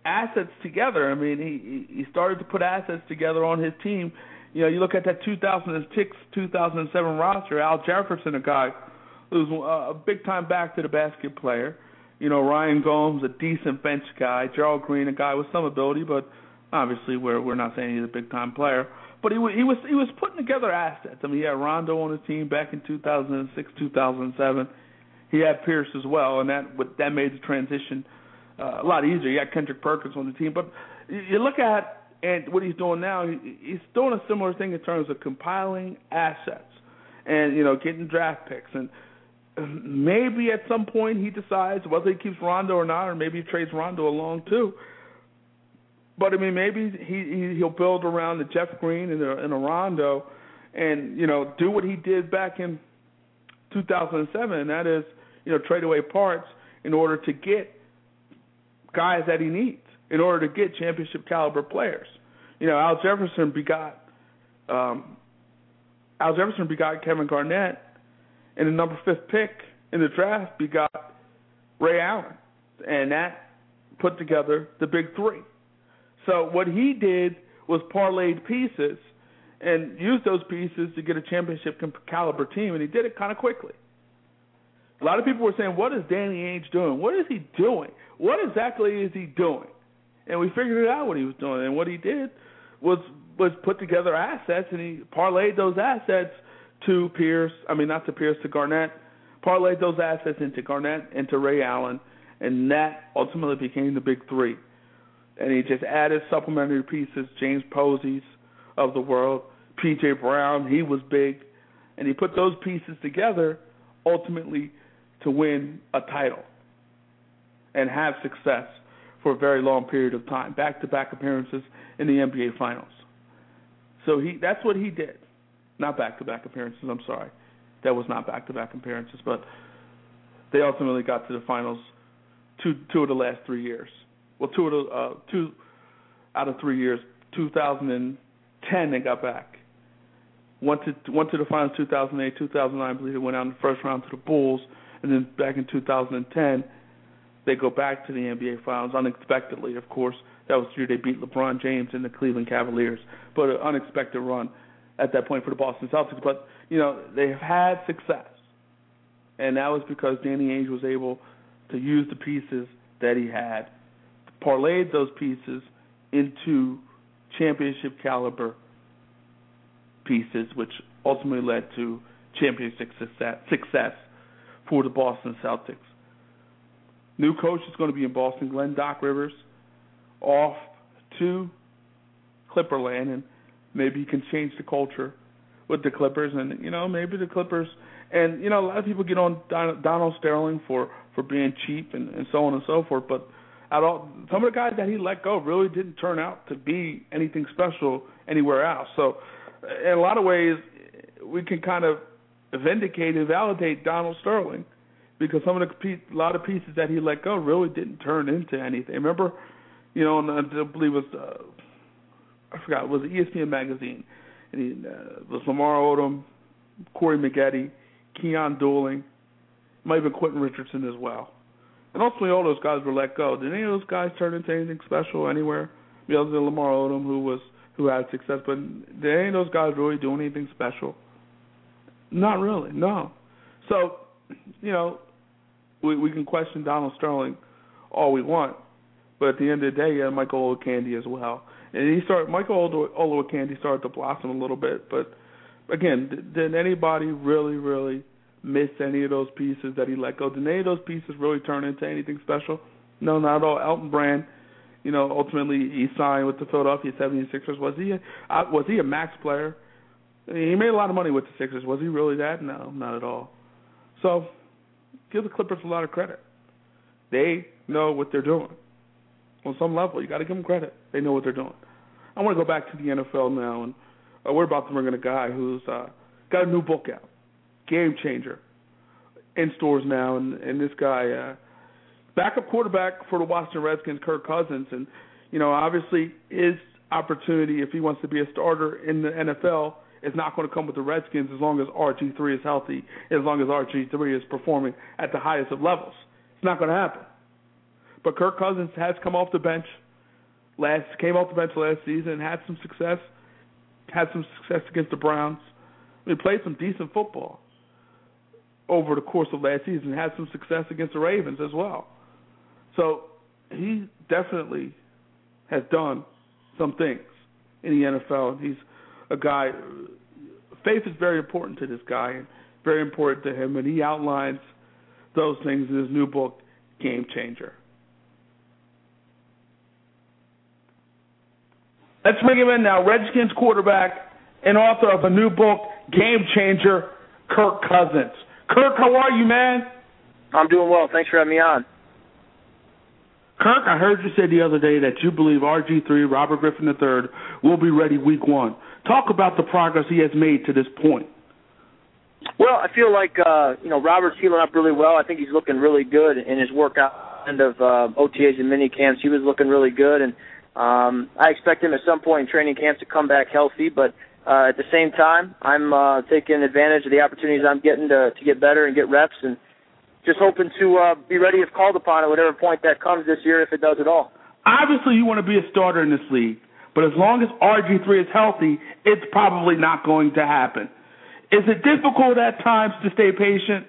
assets together. I mean, he he started to put assets together on his team. You know, you look at that 2006 2007 roster. Al Jefferson, a guy who's a big time back to the basket player. You know, Ryan Gomes, a decent bench guy. Gerald Green, a guy with some ability, but obviously we're we're not saying he's a big time player. But he was he was he was putting together assets. I mean, he had Rondo on his team back in 2006 2007. He had Pierce as well, and that that made the transition uh, a lot easier. He had Kendrick Perkins on the team, but you look at and what he's doing now, he's doing a similar thing in terms of compiling assets and you know getting draft picks and maybe at some point he decides whether he keeps Rondo or not, or maybe he trades Rondo along too. But I mean, maybe he, he he'll build around the Jeff Green and a, and a Rondo, and you know do what he did back in 2007, and that is you know trade away parts in order to get guys that he needs in order to get championship caliber players. You know, Al Jefferson begot um, Al Jefferson begot Kevin Garnett, and the number fifth pick in the draft begot Ray Allen, and that put together the big three. So what he did was parlayed pieces and used those pieces to get a championship caliber team, and he did it kind of quickly. A lot of people were saying, "What is Danny Ainge doing? What is he doing? What exactly is he doing?" And we figured it out what he was doing, and what he did was was put together assets, and he parlayed those assets to Pierce. I mean, not to Pierce, to Garnett. Parlayed those assets into Garnett, into Ray Allen, and that ultimately became the big three. And he just added supplementary pieces, James Posey's of the world, P.J. Brown, he was big, and he put those pieces together ultimately to win a title and have success for a very long period of time, back-to-back appearances in the NBA Finals. So he that's what he did. Not back-to-back appearances, I'm sorry. That was not back-to-back appearances, but they ultimately got to the finals two two of the last 3 years. Well, two of the uh, two out of 3 years. 2010 they got back. Went to went to the finals 2008, 2009. I believe they went out in the first round to the Bulls and then back in 2010, they go back to the NBA Finals unexpectedly. Of course, that was the year they beat LeBron James and the Cleveland Cavaliers, but an unexpected run at that point for the Boston Celtics. But you know they've had success, and that was because Danny Ainge was able to use the pieces that he had, parlayed those pieces into championship caliber pieces, which ultimately led to championship success, success for the Boston Celtics. New coach is going to be in Boston, Glenn Doc Rivers, off to Clipperland, and maybe he can change the culture with the Clippers, and you know maybe the Clippers, and you know a lot of people get on Don, Donald Sterling for for being cheap and, and so on and so forth, but at all some of the guys that he let go really didn't turn out to be anything special anywhere else. So in a lot of ways, we can kind of vindicate and validate Donald Sterling because some of the a lot of pieces that he let go really didn't turn into anything. Remember, you know, and I believe it was uh, I forgot it was ESPN magazine, and he, uh, was Lamar Odom, Corey Maggette, Keyon Dooling, might have been Quentin Richardson as well. And ultimately, all those guys were let go. Did any of those guys turn into anything special anywhere? other than Lamar Odom, who was who had success, but did any of those guys really do anything special? Not really, no. So, you know, we we can question Donald Sterling all we want, but at the end of the day, yeah, Michael Olowokandi as well. And he started Michael Olowokandi started to blossom a little bit, but again, did, did anybody really, really miss any of those pieces that he let go? Did any of those pieces really turn into anything special? No, not at all. Elton Brand, you know, ultimately he signed with the Philadelphia 76ers. Was he a, was he a max player? He made a lot of money with the Sixers. Was he really that? No, not at all. So, give the Clippers a lot of credit. They know what they're doing. On some level, you got to give them credit. They know what they're doing. I want to go back to the NFL now, and uh, we're about to bring in a guy who's uh, got a new book out, Game Changer, in stores now, and, and this guy, uh, backup quarterback for the Washington Redskins, Kirk Cousins, and you know, obviously his opportunity if he wants to be a starter in the NFL is not going to come with the Redskins as long as RG3 is healthy, as long as RG3 is performing at the highest of levels. It's not going to happen. But Kirk Cousins has come off the bench last came off the bench last season, and had some success, had some success against the Browns. He played some decent football over the course of last season, had some success against the Ravens as well. So he definitely has done some things in the NFL. He's a guy. Faith is very important to this guy, and very important to him, and he outlines those things in his new book, Game Changer. Let's bring him in now. Redskins quarterback and author of a new book, Game Changer, Kirk Cousins. Kirk, how are you, man? I'm doing well. Thanks for having me on. Kirk, I heard you say the other day that you believe RG3, Robert Griffin III, will be ready week one. Talk about the progress he has made to this point. Well, I feel like uh, you know Robert's healing up really well. I think he's looking really good in his workout end of uh, OTAs and mini camps. He was looking really good, and um, I expect him at some point in training camp to come back healthy, but uh, at the same time, I'm uh, taking advantage of the opportunities I'm getting to to get better and get reps, and just hoping to uh, be ready if called upon at whatever point that comes this year, if it does at all. Obviously, you want to be a starter in this league, but as long as RG3 is healthy, it's probably not going to happen. Is it difficult at times to stay patient?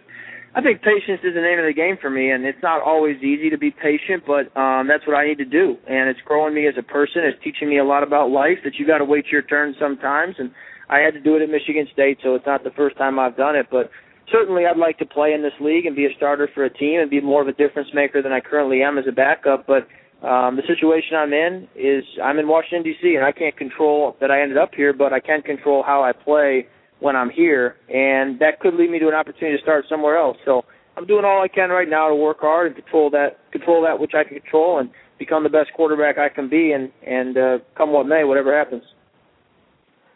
I think patience is the name of the game for me, and it's not always easy to be patient, but um, that's what I need to do. And it's growing me as a person. It's teaching me a lot about life that you got to wait your turn sometimes. And I had to do it at Michigan State, so it's not the first time I've done it. But certainly, I'd like to play in this league and be a starter for a team and be more of a difference maker than I currently am as a backup. But um, the situation I'm in is I'm in Washington D.C. and I can't control that I ended up here, but I can control how I play when I'm here, and that could lead me to an opportunity to start somewhere else. So I'm doing all I can right now to work hard and control that control that which I can control and become the best quarterback I can be, and and uh, come what may, whatever happens.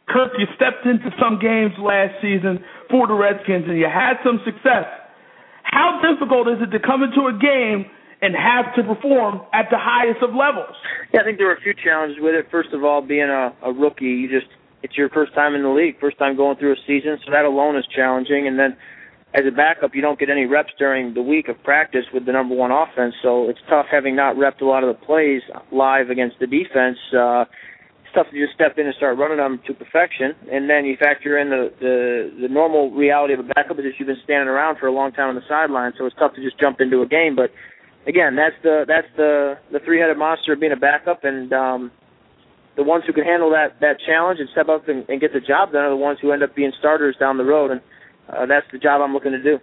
Kirk, you stepped into some games last season for the Redskins and you had some success. How difficult is it to come into a game and have to perform at the highest of levels? Yeah, I think there were a few challenges with it. First of all, being a, a rookie, you just it's your first time in the league, first time going through a season, so that alone is challenging. And then as a backup, you don't get any reps during the week of practice with the number one offense, so it's tough having not repped a lot of the plays live against the defense. Uh, it's tough to just step in and start running them to perfection, and then you factor in the the, the normal reality of a backup is that you've been standing around for a long time on the sideline, so it's tough to just jump into a game. But again, that's the that's the the three-headed monster of being a backup, and um, the ones who can handle that that challenge and step up and, and get the job done are the ones who end up being starters down the road, and uh, that's the job I'm looking to do.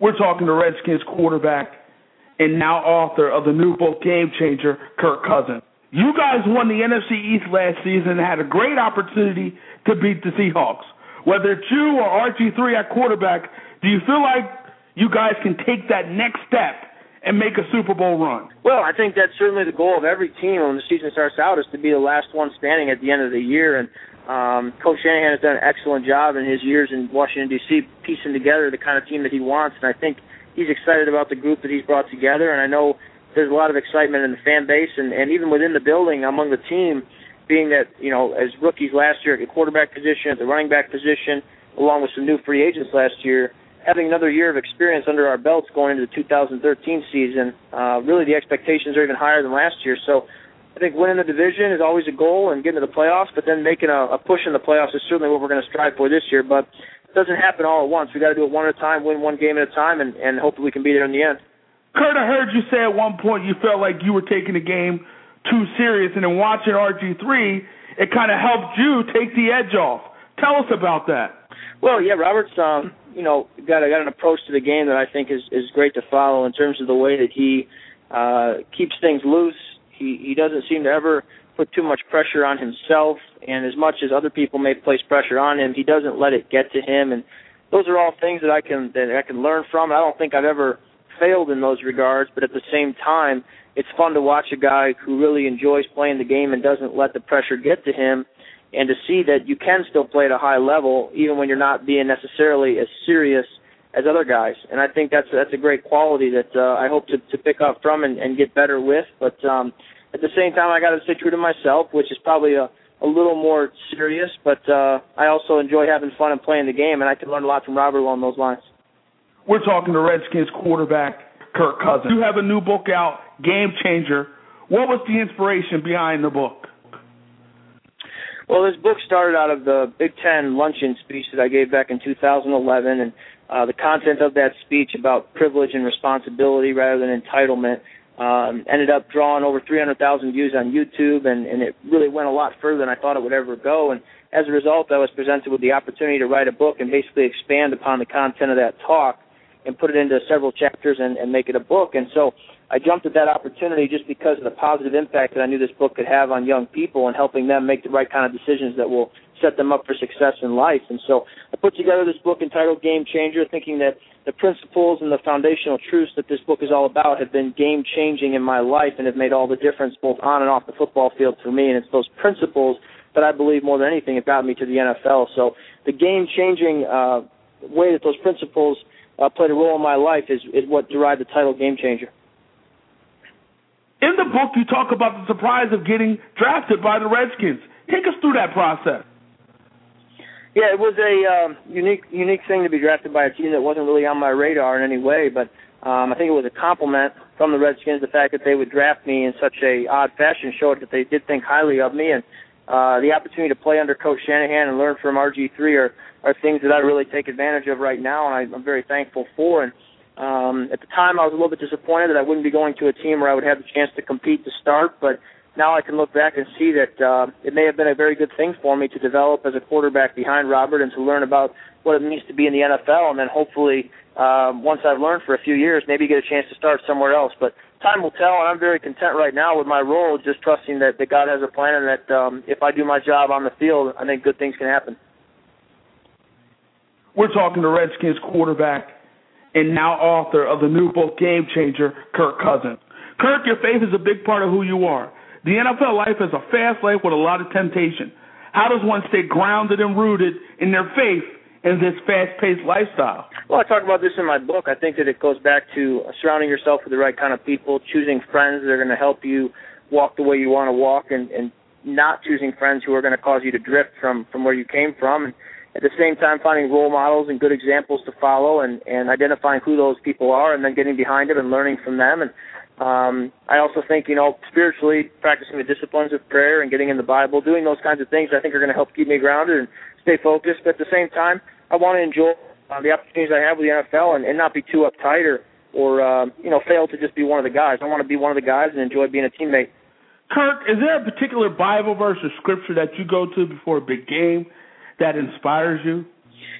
We're talking to Redskins quarterback and now author of the new book Game Changer, Kirk Cousins. You guys won the NFC East last season and had a great opportunity to beat the Seahawks. Whether it's you or RG3 at quarterback, do you feel like you guys can take that next step and make a Super Bowl run? Well, I think that's certainly the goal of every team when the season starts out is to be the last one standing at the end of the year. And um, Coach Shanahan has done an excellent job in his years in Washington D.C. piecing together the kind of team that he wants, and I think he's excited about the group that he's brought together. And I know there's a lot of excitement in the fan base and, and even within the building among the team being that you know as rookies last year at the quarterback position, at the running back position, along with some new free agents last year, having another year of experience under our belts going into the 2013 season, uh, really the expectations are even higher than last year. So I think winning the division is always a goal and getting to the playoffs, but then making a, a push in the playoffs is certainly what we're going to strive for this year. But it doesn't happen all at once. We got to do it one at a time, win one game at a time, and, and hopefully we can be there in the end. Kurt, I heard you say at one point you felt like you were taking the game too serious, and then watching RG3, it kind of helped you take the edge off. Tell us about that. Well, yeah, Robert's um, you know got a, got an approach to the game that I think is is great to follow in terms of the way that he uh, keeps things loose. He he doesn't seem to ever put too much pressure on himself, and as much as other people may place pressure on him, he doesn't let it get to him. And those are all things that I can that I can learn from. I don't think I've ever failed in those regards, but at the same time, it's fun to watch a guy who really enjoys playing the game and doesn't let the pressure get to him, and to see that you can still play at a high level even when you're not being necessarily as serious as other guys. And I think that's that's a great quality that uh, I hope to to pick up from and, and get better with. But um, at the same time, I got to stay true to myself, which is probably a a little more serious, but uh, I also enjoy having fun and playing the game, and I can learn a lot from Robert along those lines. We're talking to Redskins quarterback Kirk Cousins. You have a new book out, Game Changer. What was the inspiration behind the book? Well, this book started out of the Big Ten luncheon speech that I gave back in 2011, and uh, the content of that speech about privilege and responsibility rather than entitlement um, ended up drawing over 300,000 views on YouTube, and, and it really went a lot further than I thought it would ever go. And as a result, I was presented with the opportunity to write a book and basically expand upon the content of that talk and put it into several chapters and, and make it a book. And so I jumped at that opportunity just because of the positive impact that I knew this book could have on young people and helping them make the right kind of decisions that will set them up for success in life. And so I put together this book entitled Game Changer, thinking that the principles and the foundational truths that this book is all about have been game changing in my life and have made all the difference both on and off the football field for me. And it's those principles that I believe more than anything have got me to the NFL. So the game changing uh, way that those principles uh, played a role in my life is, is what derived the title Game Changer. In the book, you talk about the surprise of getting drafted by the Redskins. Take us through that process. Yeah, it was a um, unique unique thing to be drafted by a team that wasn't really on my radar in any way, but um, I think it was a compliment from the Redskins the fact that they would draft me in such a odd fashion showed that they did think highly of me and uh, the opportunity to play under Coach Shanahan and learn from RG3 are are things that I really take advantage of right now, and I, I'm very thankful for. And um, at the time, I was a little bit disappointed that I wouldn't be going to a team where I would have the chance to compete to start, but now I can look back and see that uh, it may have been a very good thing for me to develop as a quarterback behind Robert and to learn about what it means to be in the NFL, and then hopefully, um, once I've learned for a few years, maybe get a chance to start somewhere else. But time will tell, and I'm very content right now with my role, just trusting that, that God has a plan and that um, if I do my job on the field, I think good things can happen. We're talking to Redskins quarterback and now author of the new book Game Changer, Kirk Cousins. Kirk, your faith is a big part of who you are. The NFL life is a fast life with a lot of temptation. How does one stay grounded and rooted in their faith in this fast-paced lifestyle? Well, I talk about this in my book. I think that it goes back to surrounding yourself with the right kind of people, choosing friends that are going to help you walk the way you want to walk, and, and not choosing friends who are going to cause you to drift from from where you came from. And at the same time finding role models and good examples to follow and, and identifying who those people are and then getting behind them and learning from them. And um, I also think, you know, spiritually practicing the disciplines of prayer and getting in the Bible, doing those kinds of things I think are going to help keep me grounded and stay focused. But at the same time, I want to enjoy uh, the opportunities I have with the NFL and, and not be too uptight or, or uh, you know, fail to just be one of the guys. I want to be one of the guys and enjoy being a teammate. Kirk, is there a particular Bible verse or scripture that you go to before a big game that inspires you?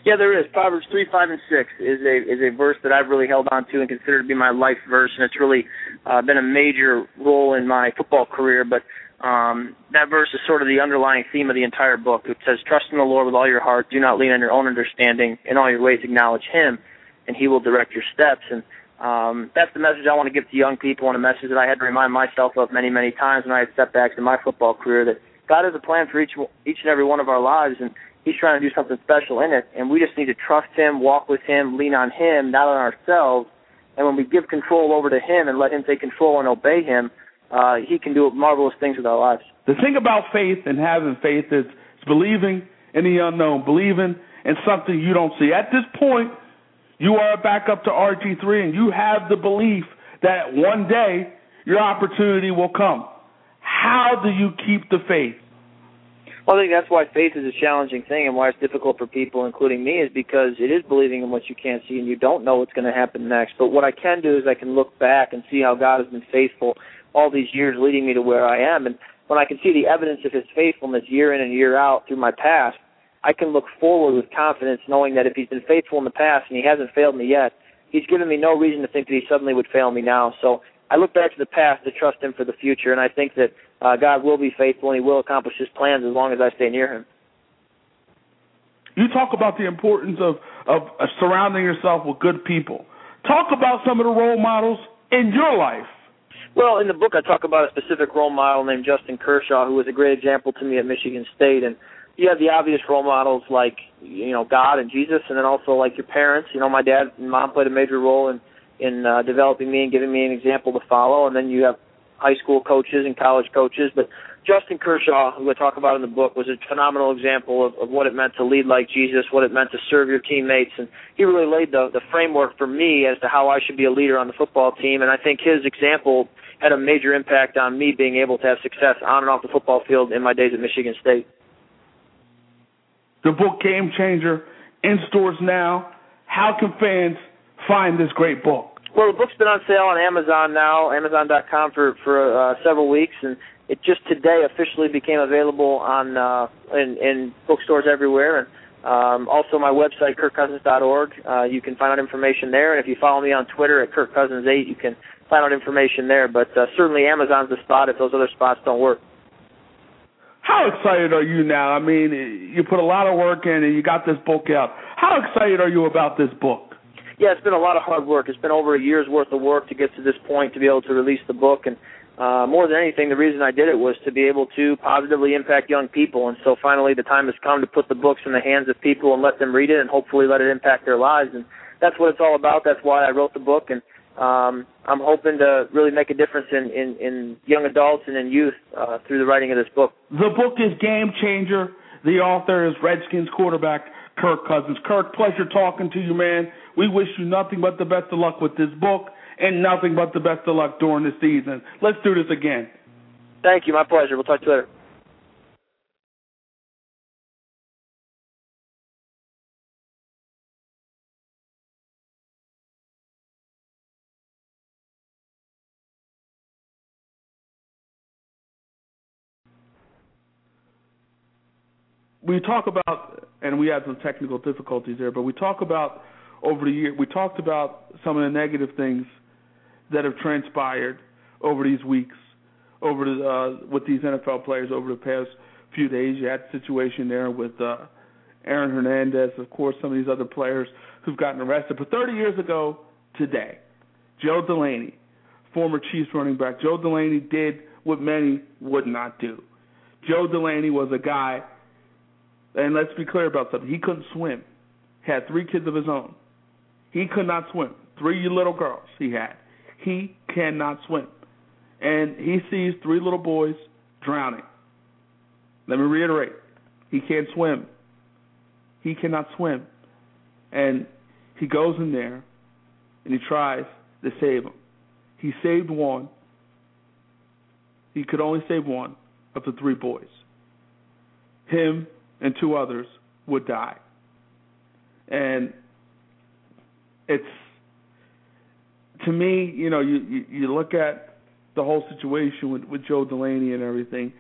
Yeah, there is. Proverbs three, five, and six is a is a verse that I've really held on to and consider to be my life verse, and it's really uh, been a major role in my football career. But um, that verse is sort of the underlying theme of the entire book. It says, "Trust in the Lord with all your heart. Do not lean on your own understanding. In all your ways, acknowledge Him, and He will direct your steps." And um, that's the message I want to give to young people, and a message that I had to remind myself of many, many times when I had setbacks in my football career. That God has a plan for each each and every one of our lives, and He's trying to do something special in it, and we just need to trust Him, walk with Him, lean on Him, not on ourselves. And when we give control over to Him and let Him take control and obey Him, uh, He can do marvelous things with our lives. The thing about faith and having faith is believing in the unknown, believing in something you don't see. At this point, you are back up to RG3 and you have the belief that one day your opportunity will come. How do you keep the faith? Well, I think that's why faith is a challenging thing and why it's difficult for people, including me, is because it is believing in what you can't see and you don't know what's going to happen next. But what I can do is I can look back and see how God has been faithful all these years leading me to where I am. And when I can see the evidence of his faithfulness year in and year out through my past, I can look forward with confidence knowing that if he's been faithful in the past and he hasn't failed me yet, he's given me no reason to think that he suddenly would fail me now. So I look back to the past to trust him for the future, and I think that uh, God will be faithful and He will accomplish His plans as long as I stay near Him. You talk about the importance of of surrounding yourself with good people. Talk about some of the role models in your life. Well, in the book, I talk about a specific role model named Justin Kershaw, who was a great example to me at Michigan State. And you have the obvious role models like you know God and Jesus, and then also like your parents. You know, my dad and mom played a major role in in uh, developing me and giving me an example to follow. And then you have high school coaches and college coaches. But Justin Kershaw, who I talk about in the book, was a phenomenal example of, of what it meant to lead like Jesus, what it meant to serve your teammates, and he really laid the, the framework for me as to how I should be a leader on the football team. And I think his example had a major impact on me being able to have success on and off the football field in my days at Michigan State. The book Game Changer in stores now. How can fans find this great book? Well, the book's been on sale on Amazon now, Amazon.com for for uh, several weeks, and it just today officially became available on uh, in, in bookstores everywhere. And um, also my website, KirkCousins.org. Uh, you can find out information there, and if you follow me on Twitter at KirkCousins8, you can find out information there. But uh, certainly Amazon's the spot if those other spots don't work. How excited are you now? I mean, you put a lot of work in, and you got this book out. How excited are you about this book? Yeah, it's been a lot of hard work. It's been over a year's worth of work to get to this point to be able to release the book. And uh, more than anything, the reason I did it was to be able to positively impact young people. And so finally, the time has come to put the books in the hands of people and let them read it and hopefully let it impact their lives. And that's what it's all about. That's why I wrote the book. And um, I'm hoping to really make a difference in, in, in young adults and in youth uh, through the writing of this book. The book is Game Changer. The author is Redskins quarterback Kirk Cousins. Kirk, pleasure talking to you, man. We wish you nothing but the best of luck with this book and nothing but the best of luck during the season. Let's do this again. Thank you. My pleasure. We'll talk to you later. we talk about, and we had some technical difficulties there, but we talk about over the year. We talked about some of the negative things that have transpired over these weeks, over the, uh, with these NFL players over the past few days. You had the situation there with uh, Aaron Hernandez, of course, some of these other players who've gotten arrested. But 30 years ago today, Joe Delaney, former Chiefs running back, Joe Delaney did what many would not do. Joe Delaney was a guy, and let's be clear about something. He couldn't swim. Had three kids of his own. He could not swim. Three little girls he had. He cannot swim. And he sees three little boys drowning. Let me reiterate he can't swim. He cannot swim. And he goes in there and he tries to save them. He saved one. He could only save one of the three boys. Him and two others would die. And it's to me, you know, you, you look at the whole situation with with Joe Delaney and everything.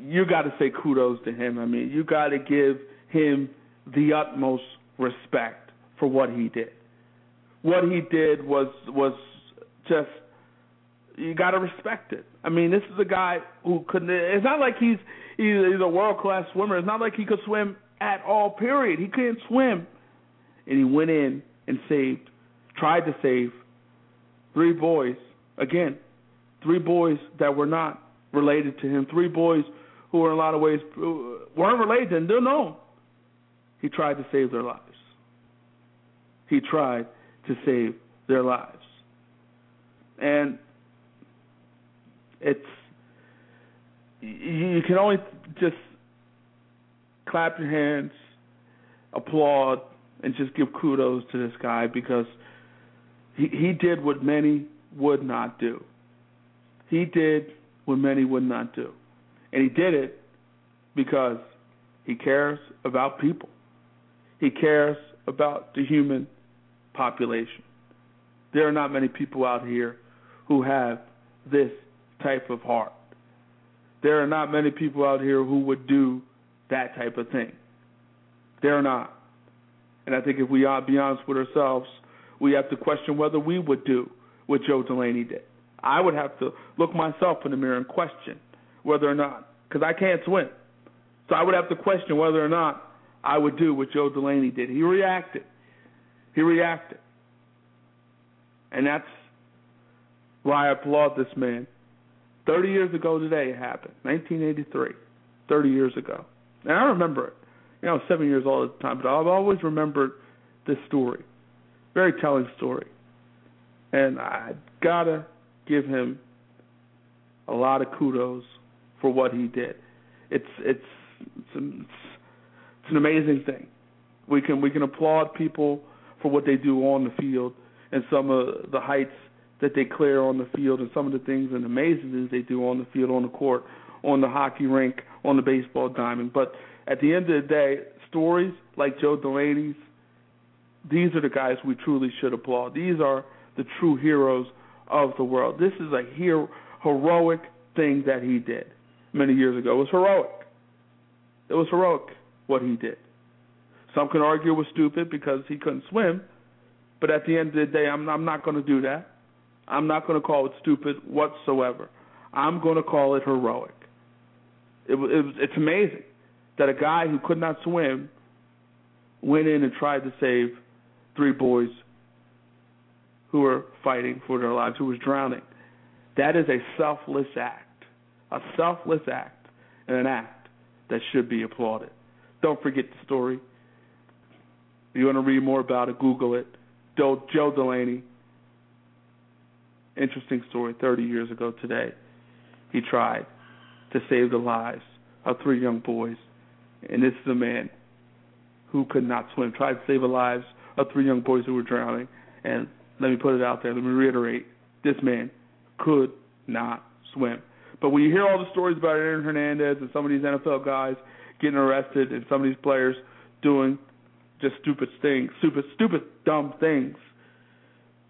You got to say kudos to him. I mean, you got to give him the utmost respect for what he did. What he did was was just you got to respect it. I mean, this is a guy who couldn't. It's not like he's he's, a world class swimmer. It's not like he could swim at all. Period. He couldn't swim, and he went in and saved, tried to save three boys. Again, three boys that were not related to him. Three boys who were in a lot of ways weren't related and didn't know. He tried to save their lives. He tried to save their lives. And it's you, can only just clap your hands, applaud, and just give kudos to this guy because he he did what many would not do. He did what many would not do. And he did it because he cares about people. He cares about the human population. There are not many people out here who have this type of heart. There are not many people out here who would do that type of thing. There are not. And I think if we are be honest with ourselves, we have to question whether we would do what Joe Delaney did. I would have to look myself in the mirror and question whether or not, because I can't swim. So I would have to question whether or not I would do what Joe Delaney did. He reacted. He reacted. And that's why I applaud this man. 30 years ago today it happened, 1983, 30 years ago. And I remember it. You know, I was seven years old at the time, but I've always remembered this story. Very telling story. And I gotta give him a lot of kudos for what he did. It's it's it's an, it's an amazing thing. We can we can applaud people for what they do on the field and some of the heights that they clear on the field and some of the things and amazing things they do on the field, on the court, on the hockey rink, on the baseball diamond. But at the end of the day, stories like Joe Delaney's, these are the guys we truly should applaud. These are the true heroes of the world. This is a hero, heroic thing that he did many years ago. It was heroic. It was heroic what he did. Some can argue it was stupid because he couldn't swim, but at the end of the day, I'm, I'm not going to do that. I'm not going to call it stupid whatsoever. I'm going to call it heroic. It, it, it's amazing that a guy who could not swim went in and tried to save three boys who were fighting for their lives, who was drowning. That is a selfless act, a selfless act, and an act that should be applauded. Don't forget the story. If you want to read more about it, Google it. Joe Delaney. Interesting story. 30 years ago today, he tried to save the lives of three young boys, and this is a man who could not swim. Tried to save the lives of three young boys who were drowning, and let me put it out there. Let me reiterate: this man could not swim. But when you hear all the stories about Aaron Hernandez and some of these NFL guys getting arrested and some of these players doing just stupid things, stupid, stupid, dumb things,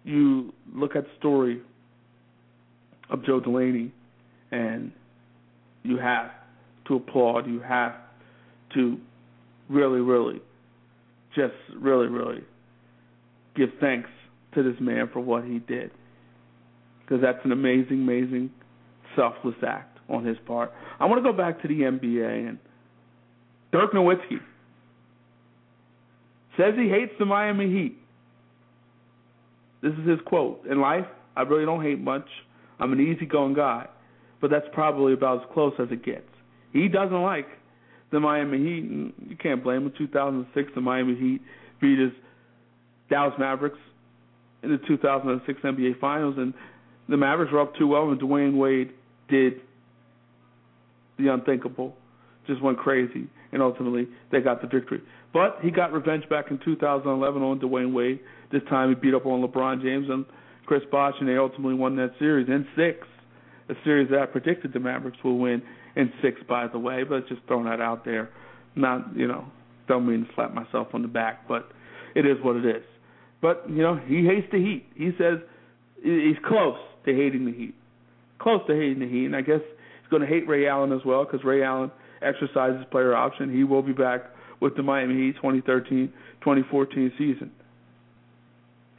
you look at the story of Joe Delaney and you have to applaud. You have to really, really, just really, really give thanks to this man for what he did. Because that's an amazing, amazing, selfless act on his part. I want to go back to the NBA and Dirk Nowitzki says he hates the Miami Heat. This is his quote. In life, I really don't hate much. I'm an easygoing guy, but that's probably about as close as it gets. He doesn't like the Miami Heat. You can't blame him. 2006, the Miami Heat beat his Dallas Mavericks in the 2006 NBA Finals, and the Mavericks were up 2-0, and Dwyane Wade did the unthinkable, just went crazy, and ultimately they got the victory. But he got revenge back in 2011 on Dwyane Wade. This time he beat up on LeBron James and Chris Bosh, and they ultimately won that series in six. A series that I predicted the Mavericks will win in six, by the way, but just throwing that out there. Not, you know, don't mean to slap myself on the back, but it is what it is. But you know, he hates the Heat. He says he's close to hating the Heat, close to hating the Heat, and I guess he's going to hate Ray Allen as well because Ray Allen exercises player option. He will be back with the Miami Heat 2013-2014 season.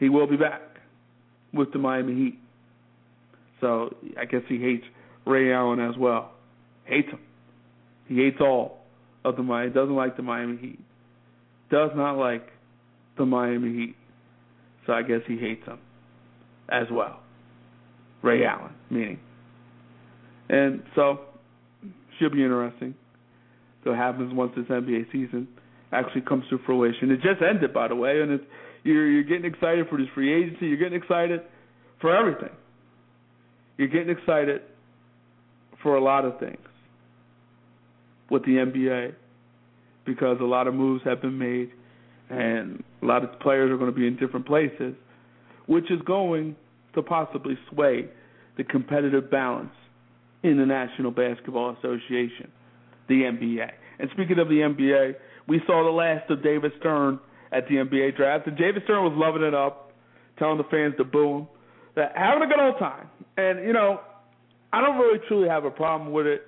He will be back with the Miami Heat. So I guess he hates Ray Allen as well. Hates him. He hates all of the Miami. Doesn't like the Miami Heat. Does not like the Miami Heat. So I guess he hates them as well. Ray Allen, meaning. And so, should be interesting. So it happens once this NBA season actually comes to fruition. It just ended, by the way, and it's you're you're getting excited for this free agency. You're getting excited for everything. You're getting excited for a lot of things with the NBA because a lot of moves have been made and a lot of players are going to be in different places, which is going to possibly sway the competitive balance in the National Basketball Association, the NBA. And speaking of the NBA, we saw the last of David Stern at the NBA draft, and David Stern was loving it up, telling the fans to boo him, that having a good old time. And you know, I don't really truly have a problem with it.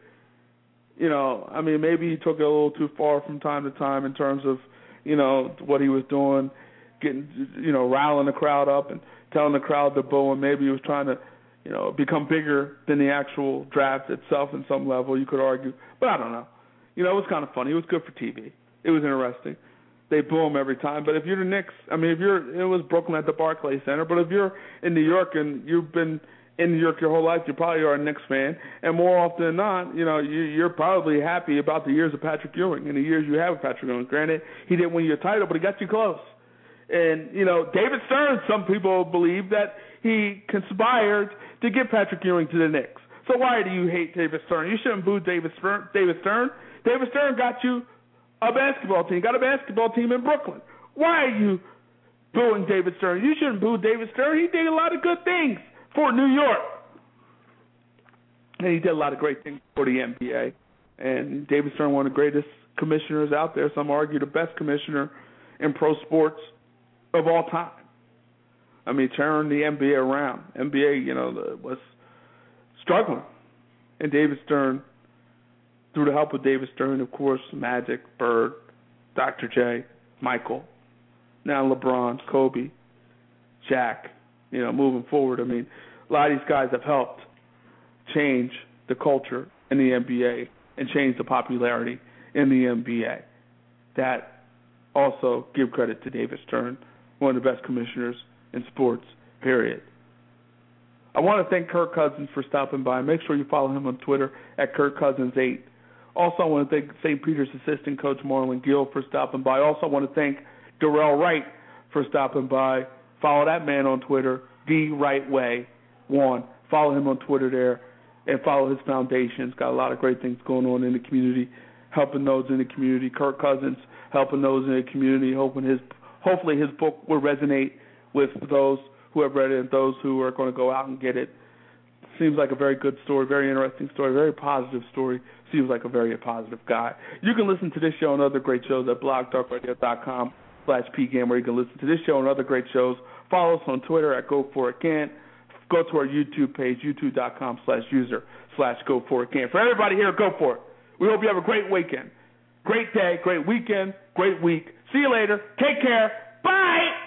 You know, I mean, maybe he took it a little too far from time to time in terms of, you know, what he was doing, getting, you know, riling the crowd up and telling the crowd to boo him. Maybe he was trying to, you know, become bigger than the actual draft itself in some level. You could argue, but I don't know. You know, it was kind of funny. It was good for TV. It was interesting. They boo him every time. But if you're the Knicks, I mean, if you're, it was Brooklyn at the Barclays Center. But if you're in New York and you've been in New York your whole life, you probably are a Knicks fan, and more often than not, you know, you, you're probably happy about the years of Patrick Ewing and the years you have with Patrick Ewing. Granted, he didn't win you a title, but he got you close. And you know, David Stern, some people believe that he conspired to get Patrick Ewing to the Knicks. So why do you hate David Stern? You shouldn't boo David Stern. David Stern. David Stern got you a basketball team. Got a basketball team in Brooklyn. Why are you booing David Stern? You shouldn't boo David Stern. He did a lot of good things for New York. And he did a lot of great things for the NBA. And David Stern, one of the greatest commissioners out there. Some argue the best commissioner in pro sports of all time. I mean, turned the NBA around. NBA, you know, was struggling. And David Stern, through the help of David Stern, of course, Magic, Bird, Dr. J, Michael, now LeBron, Kobe, Jack, you know, moving forward. I mean, a lot of these guys have helped change the culture in the NBA and change the popularity in the NBA. That also give credit to David Stern, one of the best commissioners in sports, period. I want to thank Kirk Cousins for stopping by. Make sure you follow him on Twitter at Kirk Cousins8. Also, I want to thank St. Peter's assistant coach Marlon Gill for stopping by. Also, I want to thank Dorell Wright for stopping by. Follow that man on Twitter, the right way one. Follow him on Twitter there, and follow his foundation. It's got a lot of great things going on in the community, helping those in the community. Kirk Cousins helping those in the community, hoping his hopefully his book will resonate with those who have read it and those who are going to go out and get it. Seems like a very good story, very interesting story, very positive story. Seems like a very positive guy. You can listen to this show and other great shows at blogtalkradio.com slash pgant, where you can listen to this show and other great shows. Follow us on Twitter at Go For It Can. Go to our YouTube page, youtube.com slash user slash Go For It For everybody here, go for it. We hope you have a great weekend. Great day, great weekend, great week. See you later. Take care. Bye.